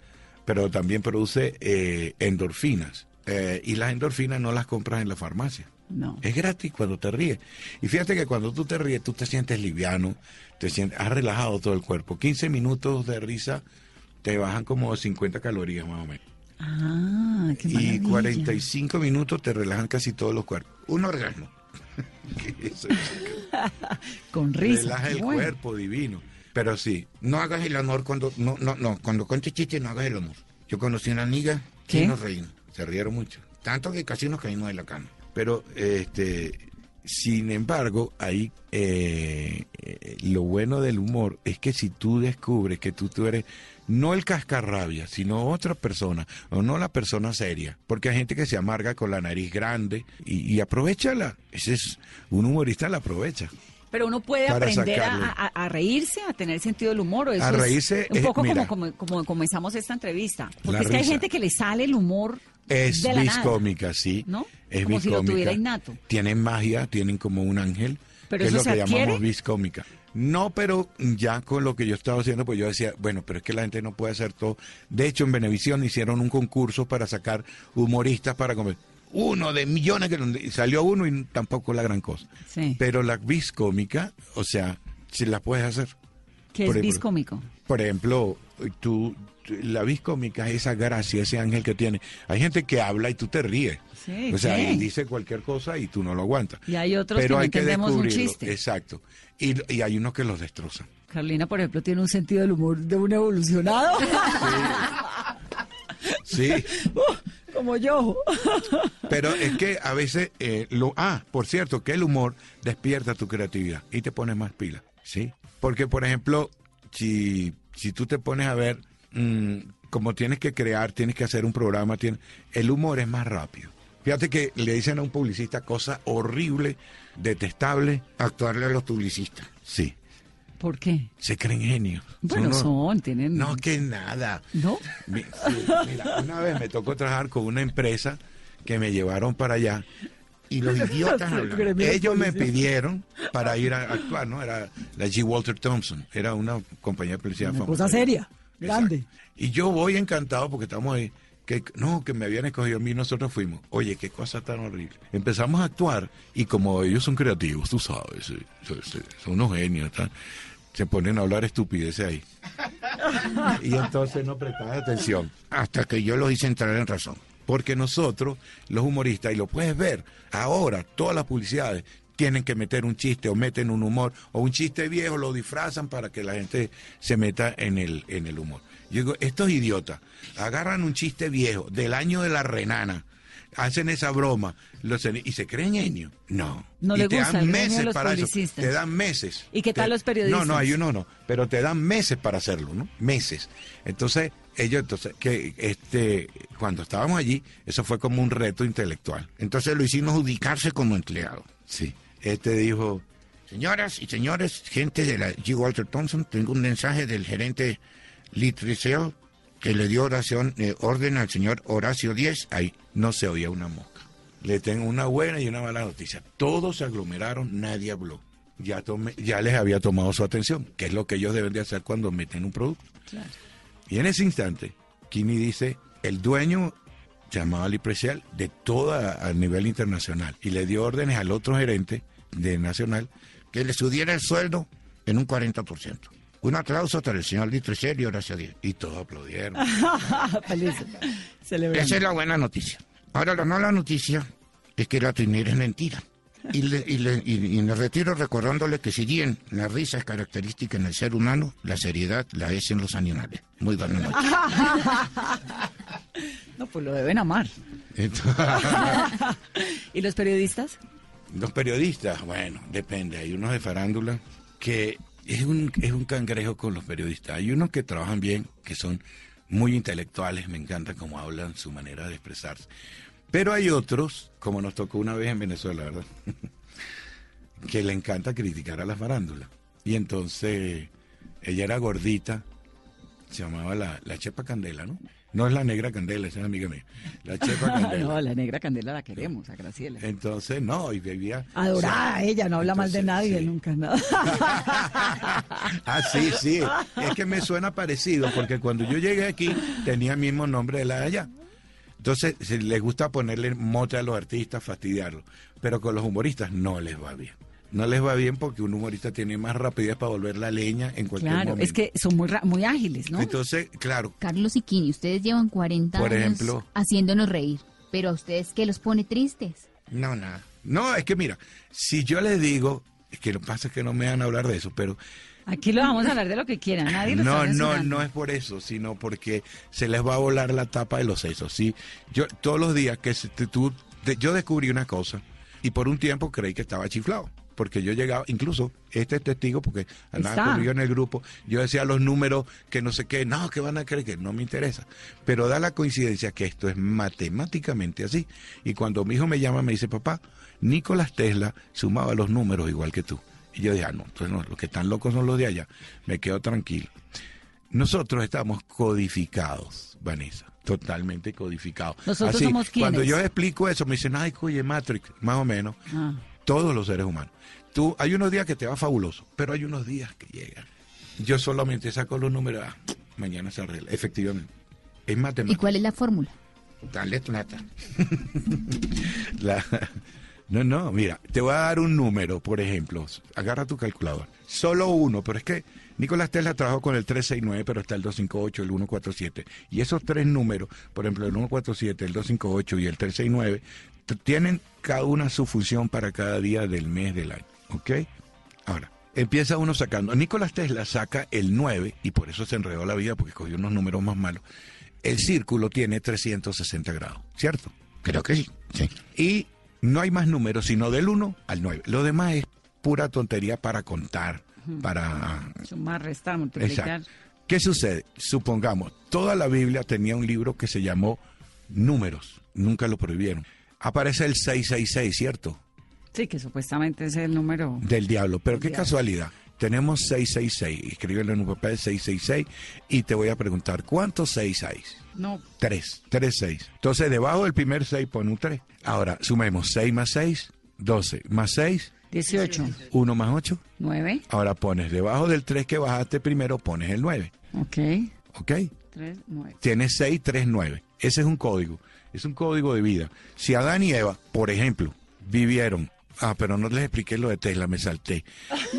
pero también produce eh, endorfinas, eh, y las endorfinas no las compras en la farmacia. No. Es gratis cuando te ríes. Y fíjate que cuando tú te ríes, tú te sientes liviano, te sientes, has relajado todo el cuerpo. 15 minutos de risa te bajan como 50 calorías más o menos. Ah, qué Y maravilla. 45 minutos te relajan casi todos los cuerpos. Un orgasmo. Con risa. Relaja el bueno. cuerpo divino. Pero sí, No hagas el amor cuando... No, no, no. Cuando cuentes chiste, no hagas el amor. Yo conocí una amiga ¿Qué? y nos reímos. se rieron mucho. Tanto que casi nos caímos de la cama. Pero, este, sin embargo, ahí eh, eh, lo bueno del humor es que si tú descubres que tú, tú eres no el cascarrabia, sino otra persona, o no la persona seria, porque hay gente que se amarga con la nariz grande y, y aprovechala. Ese es, un humorista la aprovecha. Pero uno puede aprender a, sacarle. a- a reírse, a tener sentido del humor. o eso A es reírse Un es- poco mira. como, como, como comenzamos esta entrevista. Porque es que hay gente que le sale el humor Es de la vis nada. cómica, sí. ¿No? Es Como si lo tuviera innato. Tienen magia, tienen como un ángel. ¿Pero que es lo que adquiere? llamamos vis cómica. No, pero ya con lo que yo estaba haciendo, pues yo decía, bueno, pero es que la gente no puede hacer todo. De hecho, en Venevisión hicieron un concurso para sacar humoristas para comer. uno de millones que salió uno y tampoco la gran cosa. Sí. Pero la vis cómica, o sea, si la puedes hacer. ¿Qué por es ejemplo, biscómico? Por ejemplo, tú- la vis cómica es esa gracia, ese ángel que tiene. Hay gente que habla y tú te ríes. Sí, o sea, y dice cualquier cosa y tú no lo aguantas. Y hay otros Pero que no hay que entendemos un descubrirlo. chiste. Exacto. Y, y hay unos que los destrozan. Carolina, por ejemplo, tiene un sentido del humor de un evolucionado. Sí. Como yo. Pero es que a veces, eh, lo, ah, por cierto, que el humor despierta tu creatividad y te pones más pila, ¿sí? Porque, por ejemplo, si, si tú te pones a ver, mm, como tienes que crear, tienes que hacer un programa, tienes, el humor es más rápido. Fíjate que le dicen a un publicista cosa horrible, detestable. Actuarle a los publicistas. Sí, ¿Por qué? se creen genios. Bueno, unos- son, tienen... No, que nada. ¿No? Mira, una vez me tocó trabajar con una empresa que me llevaron para allá Y los idiotas hablan. Ellos me pidieron para ir a actuar, ¿no? Era la G. Walter Thompson, era una compañía de publicidad Una famosa. cosa seria, Exacto. grande. Y yo voy encantado porque estamos ahí. Que, no, que me habían escogido a mí y nosotros fuimos. Oye, qué cosa tan horrible. Empezamos a actuar y como ellos son creativos, tú sabes, sí, son unos genios, tal, se ponen a hablar estupideces ahí. y entonces no prestas atención. Hasta que yo los hice entrar en razón. Porque nosotros, los humoristas, y lo puedes ver, ahora todas las publicidades tienen que meter un chiste o meten un humor o un chiste viejo, lo disfrazan para que la gente se meta en el, en el humor. Yo digo, estos idiotas agarran un chiste viejo del año de la renana, hacen esa broma los, y se creen genios. No. No y le te gusta dan meses los para eso. Te dan meses. ¿Y qué tal Te- los periodistas? No, no, hay uno no, pero te dan meses para hacerlo, ¿no? Meses. Entonces, ellos, entonces, que este, cuando estábamos allí, eso fue como un reto intelectual. Entonces lo hicimos ubicarse como empleado. Sí. Este dijo, Señoras y señores, gente de la G. Walter Thompson, tengo un mensaje del gerente Litriceo que le dio oración, eh, orden al señor Horacio Díez. ahí no se oía una mosca. Le tengo una buena y una mala noticia. Todos se aglomeraron, nadie habló. Ya, tomé- ya les había tomado su atención, que es lo que ellos deben de hacer cuando meten un producto. Y en ese instante, Kini dice, el dueño llamaba Liprecial de toda a nivel internacional y le dio órdenes al otro gerente de Nacional que le subiera el sueldo en un 40%. Un aplauso para el señor Litriceo y Horacio Díez. y todos aplaudieron. Esa es la buena noticia. Ahora la mala noticia es que la trinera es mentira. Y, le, y, le- y- y me retiro recordándole que si bien la risa es característica en el ser humano, la seriedad la es en los animales. Muy buena noche. No, pues lo deben amar. ¿Y los periodistas? Los periodistas, bueno, depende. Hay unos de farándula que es un, es un cangrejo con los periodistas. Hay unos que trabajan bien, que son muy intelectuales, me encanta cómo hablan, su manera de expresarse. Pero hay otros, como nos tocó una vez en Venezuela, ¿verdad? que le encanta criticar a la farándula. Y entonces, ella era gordita, se llamaba la, la Chepa Candela, ¿no? No es la negra Candela, esa es amiga mía. La Chepa Candela. no, la negra candela la queremos, a Graciela. Entonces, no, y bebía. Adorada ella, no habla mal de nadie, sí. nunca nada. Ah, sí, sí. Es que me suena parecido, porque cuando yo llegué aquí tenía el mismo nombre de la de allá. Entonces, les gusta ponerle mote a los artistas, fastidiarlos. Pero con los humoristas no les va bien. No les va bien porque un humorista tiene más rapidez para volver la leña en cualquier Claro, momento. es que son muy, muy ágiles, ¿no? Entonces, claro, Carlos y Kini, ustedes llevan 40 Por años ejemplo. haciéndonos reír, pero a ustedes qué los pone tristes. No, nada. no, es que mira, si yo les digo, es que lo que pasa es que no me van a hablar de eso, pero Aquí lo vamos a hablar de lo que quieran, nadie lo No, no, no es por eso, sino porque se les va a volar la tapa de los sesos. ¿sí? Yo todos los días que se- te- tú, te- yo descubrí una cosa y por un tiempo creí que estaba chiflado. Porque yo llegaba, incluso este es testigo, porque andaba conmigo en el grupo, yo decía los números que no sé qué, no, que van a creer que no me interesa. Pero da la coincidencia que esto es matemáticamente así. Y cuando mi hijo me llama, me dice, papá, Nicolás Tesla sumaba los números igual que tú. Y yo dije, ah, no, entonces no, los que están locos son los de allá. Me quedo tranquilo. Nosotros estamos codificados, Vanessa, totalmente codificados. Nosotros Así, somos Cuando quiénes? yo explico eso, me dicen, ay, cuye Matrix, más o menos. Ah. Todos los seres humanos. Tú, hay unos días que te va fabuloso, pero hay unos días que llegan. Yo solamente saco los números, ah, mañana se arregla, efectivamente. Es ¿Y matemática. cuál es la fórmula? Dale plata. La- No, no, mira, te voy a dar un número, por ejemplo. Agarra tu calculador. Solo uno, pero es que Nicolás Tesla trabajó con el 369, pero está el 258, el 147. Y esos tres números, por ejemplo, el 147, el 258 y el 369, t- tienen cada una su función para cada día del mes del año. ¿Ok? Ahora, empieza uno sacando. Nicolás Tesla saca el 9, y por eso se enredó la vida, porque cogió unos números más malos. El círculo tiene 360 grados, ¿cierto? Creo que sí. Sí. Y no hay más números, sino del 1 al 9. Lo demás es pura tontería para contar, para... Sumar, restar, multiplicar. Exacto. ¿Qué sucede? Supongamos, toda la Biblia tenía un libro que se llamó Números, nunca lo prohibieron. Aparece el 666, ¿cierto? Sí, que supuestamente es el número. Del diablo, pero qué Diablo. casualidad. Tenemos 666, escríbelo en un papel 666 y te voy a preguntar, ¿cuántos 6 hay? No, 3, 3, 6. Entonces, debajo del primer 6 pon un 3. Ahora, sumemos 6 más 6, 12, más 6, 18, 1 más 8. 9, Ahora pones debajo del 3 que bajaste primero, pones el 9. ok, ¿Ok? 3, 9. Tienes 6, 3, 9. Ese es un código. Es un código de vida. Si Adán y Eva, por ejemplo, vivieron. Ah, pero no les expliqué lo de Tesla, me salté.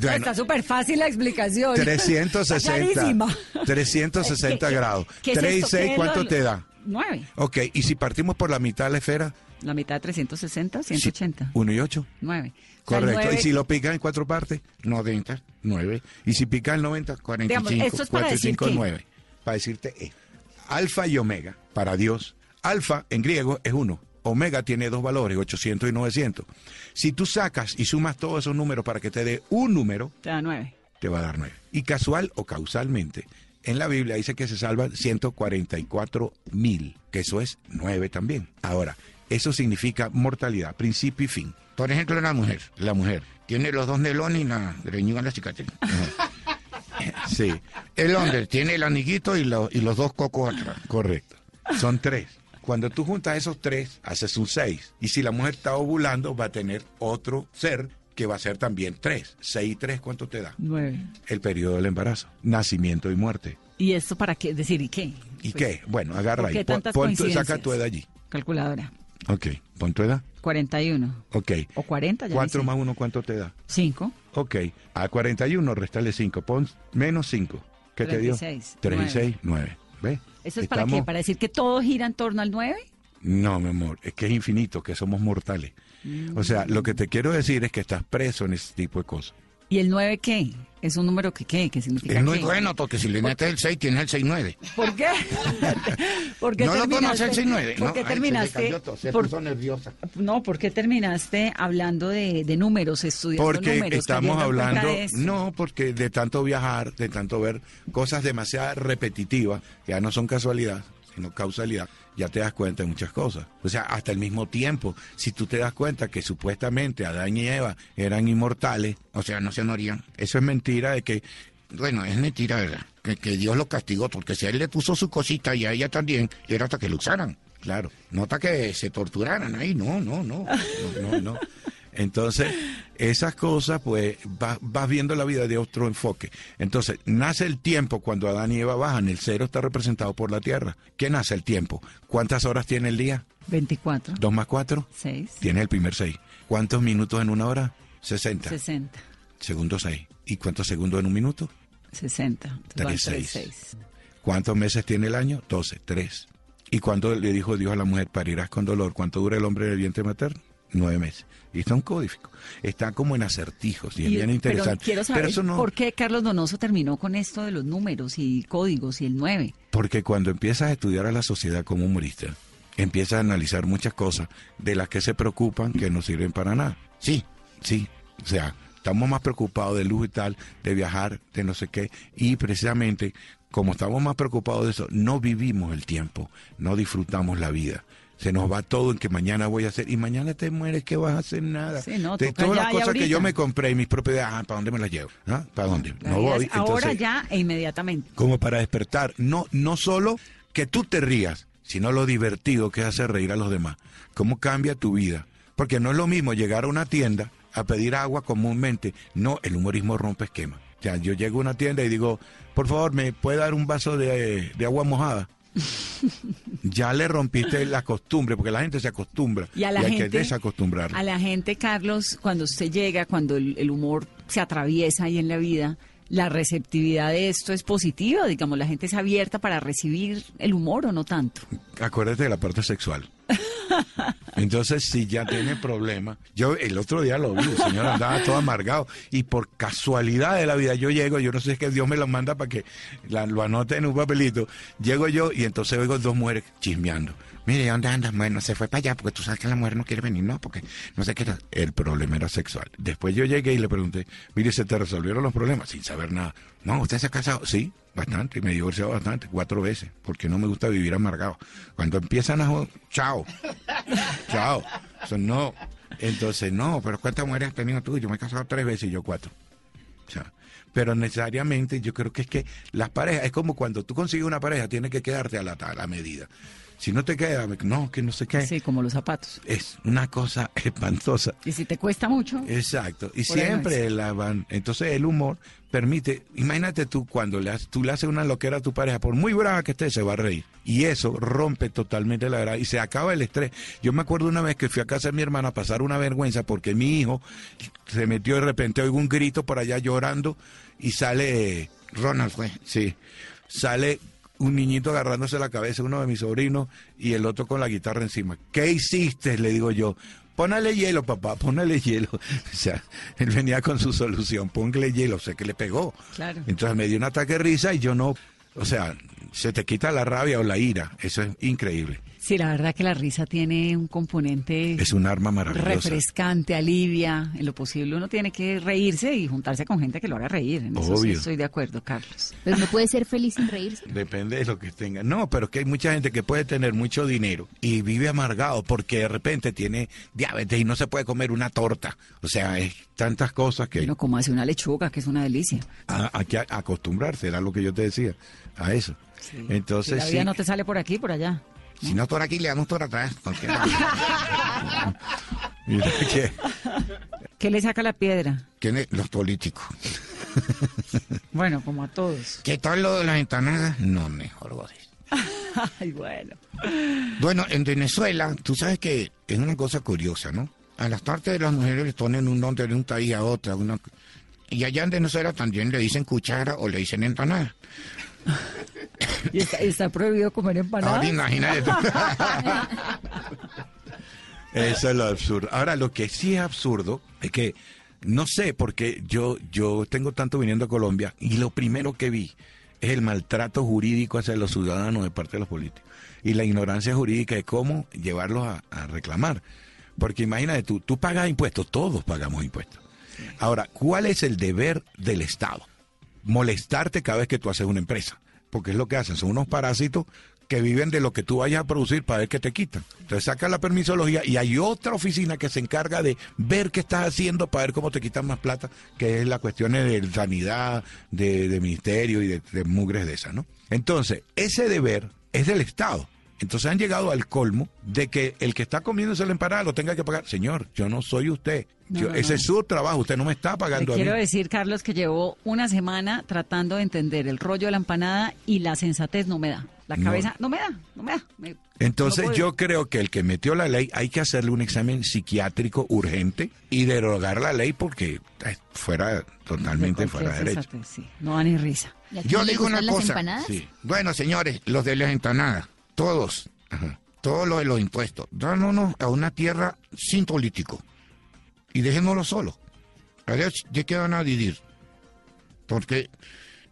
Bueno, Está súper fácil la explicación. 360. Clarísima. 360 ¿Qué- grados. qué es 3 y esto? 6, ¿Qué es ¿cuánto lo- te da? 9. Ok, y si partimos por la mitad de la esfera, La mitad de 360, 180. 1 y 8. 9. Correcto. Y si lo picas en cuatro partes, 90. 9. Y si picas el 90, 45. Digamos, esto es para 4 y decir 5, que- 9. Para decirte esto. Alfa y omega, para Dios. Alfa en griego es 1. Omega tiene dos valores, 800 y 900. Si tú sacas y sumas todos esos números para que te dé un número, Te da 9. te va a dar 9. Y casual o causalmente, en la Biblia dice que se salvan 144 mil, que eso es 9 también. Ahora, eso significa mortalidad, principio y fin. Por ejemplo, la mujer. La mujer. Tiene los dos nelones y la greñuga en la cicatriz. Sí, El hombre tiene el aniguito y, lo- y los dos cocos atrás. correcto. Son tres. Cuando tú juntas esos tres, haces un 6. Y si la mujer está ovulando, va a tener otro ser que va a ser también 3. 6 y 3, ¿cuánto te da? 9. El periodo del embarazo, nacimiento y muerte. ¿Y esto para qué? Decir, ¿y qué? ¿Y Pues, qué? Bueno, agarra ¿por qué ahí. Pon- pon tu- saca tu edad allí. Calculadora. Ok, pon tu edad. 41. Ok. O 40, ya 4 dice. más 1, ¿cuánto te da? 5. Ok. A 41, restale 5. Pon menos 5. ¿Qué te dio? 36, 3 y nueve. 6, 9. ¿Ves? ¿Eso es para qué? ¿Para decir que todo gira en torno al 9? No, mi amor, es que es infinito, que somos mortales. O sea, lo que te quiero decir es que estás preso en ese tipo de cosas. ¿Y el 9 qué? ¿Es un número que qué? ¿Qué significa Es muy qué? bueno porque si le metes el 6, tienes el 6-9. ¿Por qué? ¿Por qué No lo terminaste? conoce el 6-9. ¿Por no, qué se terminaste? cayó se por- puso nerviosa. no, ¿por qué terminaste hablando de, de números, estudiando Porque números? estamos en cuenta hablando, no, porque de tanto viajar, de tanto ver cosas demasiado repetitivas, que ya no son casualidad, sino causalidad, ya te das cuenta de muchas cosas. O sea, hasta el mismo tiempo, si tú te das cuenta que supuestamente Adán y Eva eran inmortales, O sea, no se morían. eso es mentira de que Bueno, es mentira, ¿verdad? Que, que Dios lo castigó porque si a él le puso su cosita y a ella también, era hasta que lo usaran. Claro. No hasta que se torturaran ahí, no, no, no. No, no, no. Entonces, esas cosas, pues, vas, vas viendo la vida de otro enfoque. Entonces, nace el tiempo cuando Adán y Eva bajan. El cero está representado por la tierra. ¿Qué nace el tiempo? ¿Cuántas horas tiene el día? 24, ¿Dos más cuatro? 6, Tiene el primer seis. ¿Cuántos minutos en una hora? 60. 60, Segundos seis. ¿Y cuántos segundos en un minuto? 60. Van Tres, tres, seis. seis. ¿Cuántos meses tiene el año? 12, 3. ¿Y cuándo le dijo Dios a la mujer, parirás con dolor? ¿Cuánto dura el hombre en el vientre materno? Nueve meses. Y está un código. Está como en acertijos y es bien pero interesante. quiero saber eso no, por qué Carlos Donoso terminó con esto de los números y códigos y el 9. porque cuando empiezas a estudiar a la sociedad como humorista, empiezas a analizar muchas cosas de las que se preocupan que no sirven para nada. Sí, Sí, o sea, estamos más preocupados de luz y tal, de viajar, de no sé qué, y precisamente como estamos más preocupados de eso, no vivimos el tiempo, no disfrutamos la vida. Se nos va todo en que mañana voy a hacer, y mañana te mueres, que vas a hacer nada. Sí, no, de todas las cosas que yo me compré y mis propiedades, ah, ¿para dónde me las llevo? ¿Ah? ¿Para dónde? No voy. ahora ya e inmediatamente. como para despertar. No, no solo que tú te rías, sino lo divertido que es hacer reír a los demás. ¿Cómo cambia tu vida? Porque no es lo mismo llegar a una tienda a pedir agua comúnmente. No, el humorismo rompe esquema. O sea, yo llego a una tienda y digo, por favor, ¿me puede dar un vaso de, de agua mojada? Ya le rompiste la costumbre, porque la gente se acostumbra Y a la hay gente, que desacostumbrarla. A la gente, Carlos, cuando usted llega, cuando el, el humor se atraviesa ahí en la vida, la receptividad de esto es positiva, digamos, la gente es abierta para recibir el humor o no tanto. Acuérdate de la parte sexual. Entonces, si ya tiene problemas, yo el otro día lo vi, el señor andaba todo amargado y por casualidad de la vida yo llego, yo no sé si es que Dios me lo manda para que lo anote en un papelito, llego yo y entonces oigo dos mujeres chismeando. Mire, ¿dónde andas? Bueno, se fue para allá porque tú sabes que la mujer no quiere venir, ¿no? Porque no sé qué era. El problema era sexual. Después yo llegué y le pregunté, mire, ¿se te resolvieron los problemas? Sin saber nada. No, ¿usted se ha casado? Sí, bastante. Y me he divorciado bastante, cuatro veces, porque no me gusta vivir amargado. Cuando empiezan a... jo- Chao. Chao. No. Entonces, no, pero ¿cuántas mujeres has tenido tú? Yo me he casado tres veces y yo cuatro. O pero necesariamente yo creo que es que las parejas, es como cuando tú consigues una pareja, tiene que quedarte a la medida. Si no te queda, no, que no sé qué. Sí, como los zapatos. Es una cosa espantosa. Y si te cuesta mucho, Exacto. Y siempre la van. Entonces el humor permite. Imagínate tú cuando le has- tú le haces una loquera a tu pareja, por muy brava que esté, se va a reír. Y eso rompe totalmente la verdad y se acaba el estrés. Yo me acuerdo una vez que fui a casa de mi hermana a pasar una vergüenza porque mi hijo se metió de repente, oigo un grito por allá llorando y sale. Ronald fue. Sí. Sale un niñito agarrándose la cabeza, uno de mis sobrinos, y el otro con la guitarra encima. ¿Qué hiciste? Le digo yo. Pónale hielo, papá, póngale hielo. O sea, él venía con su solución, póngale hielo, sé que le pegó. Claro. Entonces me dio un ataque de risa y yo no, o sea, se te quita la rabia o la ira, eso es increíble. Sí, la verdad que la risa tiene un componente Es un arma maravillosa. refrescante, alivia, en lo posible uno tiene que reírse y juntarse con gente que lo haga reír. En eso sí Obvio. estoy de acuerdo, Carlos. Pero no puede ser feliz sin reírse. Depende de lo que tenga. No, pero es que hay mucha gente que puede tener mucho dinero y vive amargado porque de repente tiene diabetes y no se puede comer una torta. O sea, es tantas cosas que Uno como hace una lechuga, que es una delicia. a- hay que acostumbrarse, era lo que yo te decía, a eso. Si Entonces, la sí, vida no te sale por aquí, por allá. Si no por aquí, le damos por atrás. cualquiera. mira que- ¿Qué le saca la piedra? ¿Quiénes? Los políticos. Bueno, como a todos. ¿Qué tal lo de las empanadas? No, mejor godes. Ay, bueno. Bueno, en Venezuela, tú sabes que es una cosa curiosa, ¿no? A las partes de las mujeres les ponen un nombre de un país a otra. Una... Y allá en Venezuela también le dicen cuchara o le dicen empanada. ¿Y está, está prohibido comer empanadas? Ahora imagínate. Eso es lo absurdo. Ahora, lo que sí es absurdo es que, no sé, porque yo, yo tengo tanto viniendo a Colombia y lo primero que vi es el maltrato jurídico hacia los ciudadanos de parte de los políticos y la ignorancia jurídica de cómo llevarlos a, a reclamar. Porque imagínate tú, tú pagas impuestos, todos pagamos impuestos. Ahora, ¿cuál es el deber del Estado? Molestarte cada vez que tú haces una empresa. Porque es lo que hacen, son unos parásitos que viven de lo que tú vayas a producir para ver qué te quitan. Entonces sacan la permisología y hay otra oficina que se encarga de ver qué estás haciendo para ver cómo te quitan más plata, que es la cuestión de sanidad, de, de ministerio y de, de mugres de esas, ¿no? Entonces, ese deber es del Estado. Entonces han llegado al colmo de que el que está comiéndose la empanada lo tenga que pagar. Señor, yo no soy usted. No, Yo- no, ese no. es su trabajo. Usted no me está Le pagando a mí. quiero decir, Carlos, que llevo una semana tratando de entender el rollo de la empanada y la sensatez no me da. La cabeza no, me da, no me da. Me- Entonces yo creo que el que metió la ley hay que hacerle un examen psiquiátrico urgente y derogar la ley porque eh, fuera totalmente De fuera de derecho. sensatez, sí. No da ni risa. ¿Y a Yo digo una cosa, empanadas? Sí. Bueno, señores, los de las empanadas, todos, todos los de los impuestos, dámonos a una tierra sin político y dejémoslo solo. A ver, ¿de qué van a dividir? Porque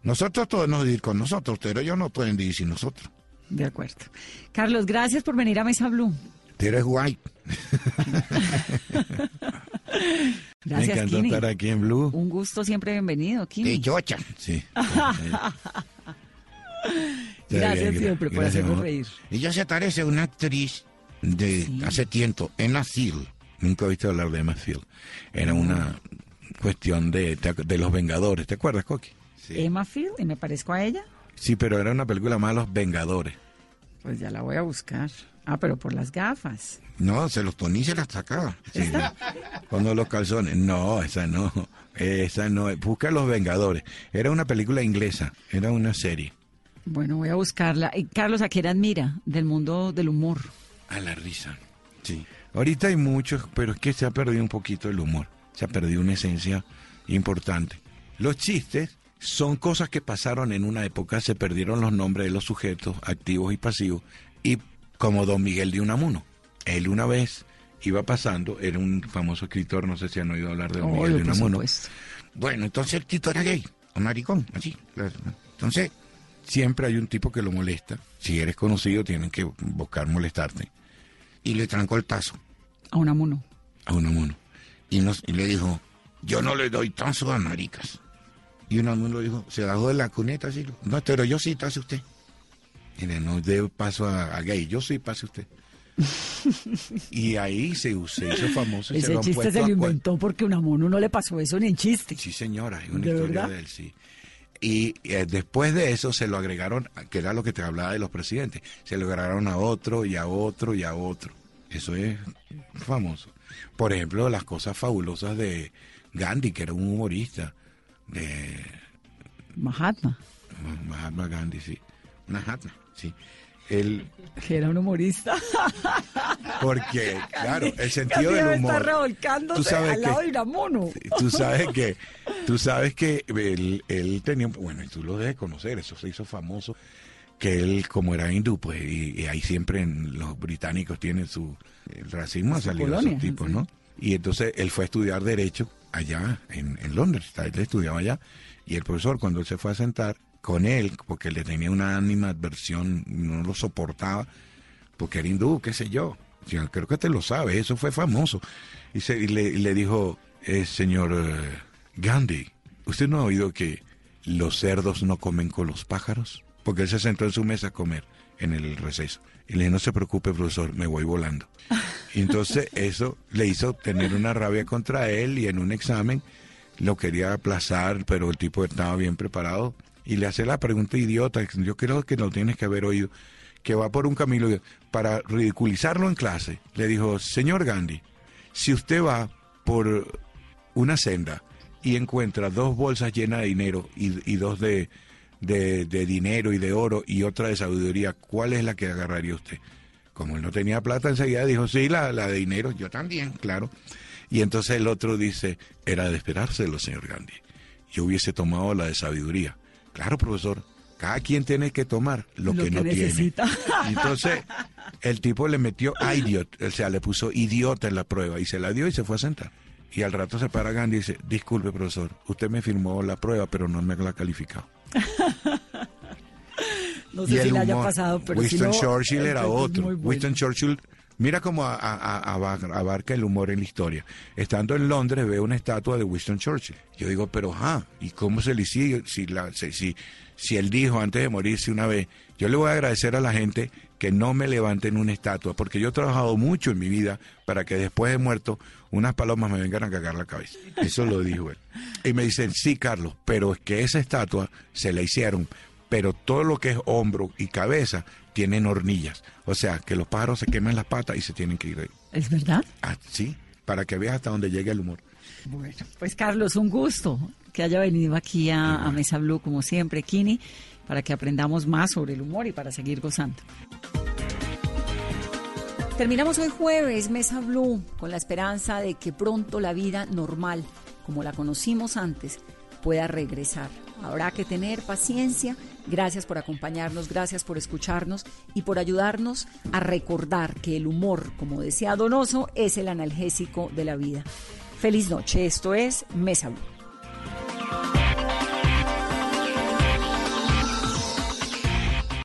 nosotros podemos dividir con nosotros, pero ellos no pueden dividir sin nosotros. De acuerdo. Carlos, gracias por venir a Mesa Blue. Tú eres guay. Me Gracias, encantó Kini. estar aquí en Blue. Un gusto siempre bienvenido, De Kini. chocha. Sí. Gracias Gra- siempre por amor. reír. Ella se parece a una actriz de Sí. hace tiempo, en Asil. Nunca he visto hablar de Emma Field. Era una cuestión de, de los Vengadores. ¿Te acuerdas, Coqui? Sí. Emma Field, y me parezco a ella. Sí, pero era una película más Los Vengadores. Pues ya la voy a buscar. Ah, pero por las gafas. No, se los ponía y se las sacaba. Sí. Cuando los calzones. No, esa no. Esa no. Busca Los Vengadores. Era una película inglesa. Era una serie. Bueno, voy a buscarla. Y Carlos, ¿a quién admira del mundo del humor? A la risa. Sí. Ahorita hay muchos, pero es que se ha perdido un poquito el humor. Se ha perdido una esencia importante. Los chistes son cosas que pasaron en una época, se perdieron los nombres de los sujetos activos y pasivos, y como Don Miguel de Unamuno. Él una vez iba pasando, era un famoso escritor, no sé si han oído hablar de Don Miguel de Unamuno. supuesto. Bueno, entonces el Tito era gay, un maricón, así. Entonces, Siempre hay un tipo que lo molesta. Si eres conocido, tienen que buscar molestarte. y le trancó el tazo. A Unamuno. A Unamuno. Y, nos, y le dijo, yo no le doy tazo a maricas. Y Unamuno dijo, se bajó de la cuneta así. No, pero yo sí tazo usted. Y le no dé paso a, a gay. Yo sí, pase usted. y ahí se, se hizo famoso. se Ese han chiste se lo a inventó porque Unamuno no le pasó eso ni en chiste. Sí, señora, es una ¿De historia verdad? de él, sí. Y eh, después de eso se lo agregaron, que era lo que te hablaba de los presidentes, se lo agregaron a otro y a otro y a otro. Eso es famoso. Por ejemplo, las cosas fabulosas de Gandhi, que era un humorista, de Mahatma, Mahatma Gandhi, sí. Mahatma, sí. Él, que era un humorista. porque, claro, el sentido del humor. revolcándose Tú sabes al lado que- de Unamuno. Tú sabes que, tú sabes que él, él tenía, bueno, y tú lo debes conocer, eso se hizo famoso, que él, como era hindú, pues, y, y ahí siempre en- los británicos tienen su, el racismo ha salido de esos tipos. ¿no? Y entonces él fue a estudiar Derecho allá en, en Londres, él estudiaba allá, y el profesor cuando él se fue a sentar con él, porque le tenía una animadversión, no lo soportaba, porque era hindú, qué sé yo. Yo creo que te lo sabes, eso fue famoso. Y, se- y le, y le dijo, eh, señor eh, Gandhi, ¿usted no ha oído que los cerdos no comen con los pájaros? Porque él se sentó en su mesa a comer en el receso. Y le dije, no se preocupe, profesor, me voy volando. Y entonces eso le hizo tener una rabia contra él y en un examen lo quería aplazar, pero el tipo estaba bien preparado y le hace la pregunta idiota, yo creo que lo tienes que haber oído, que va por un camino para ridiculizarlo en clase. Le dijo, señor Gandhi, si usted va por una senda y encuentra dos bolsas llenas de dinero y, dos de, de, de dinero y de oro y otra de sabiduría, ¿cuál es la que agarraría usted? Como él no tenía plata, enseguida dijo, sí, la, la de dinero, yo también, claro. Y entonces el otro dice, era de esperárselo, señor Gandhi. Yo hubiese tomado la de sabiduría. Claro, profesor, cada quien tiene que tomar lo, Lo que, que no necesita. tiene. Entonces el tipo le metió idiot, o sea, le puso idiota en la prueba y se la dio y se fue a sentar. Y al rato se para Gandhi y dice, disculpe, profesor, usted me firmó la prueba, pero no me la ha calificado. No Y sé si le haya pasado, pero si Winston no, Churchill era otro. bueno. Winston Churchill, mira cómo a- a- a- abar- abarca el humor en la historia. Estando en Londres veo una estatua de Winston Churchill. Yo digo, pero ajá, ¿y cómo se le si, si, si él dijo antes de morirse una vez, yo le voy a agradecer a la gente que no me levanten una estatua, porque yo he trabajado mucho en mi vida para que después de muerto unas palomas me vengan a cagar la cabeza. Eso lo dijo él. Y me dicen, sí, Carlos, pero es que esa estatua se la hicieron pero todo lo que es hombro y cabeza tienen hornillas. O sea, que los pájaros se queman las patas y se tienen que ir ahí. ¿Es verdad? Ah, sí, para que veas hasta dónde llega el humor. Bueno, pues Carlos, un gusto que haya venido aquí a, a Mesa Blue, como siempre, Kini, para que aprendamos más sobre el humor y para seguir gozando. Terminamos hoy jueves, Mesa Blue, con la esperanza de que pronto la vida normal, como la conocimos antes, pueda regresar. Habrá que tener paciencia. Gracias por acompañarnos, gracias por escucharnos y por ayudarnos a recordar que el humor, como decía Donoso, es el analgésico de la vida. Feliz noche, esto es Mesa.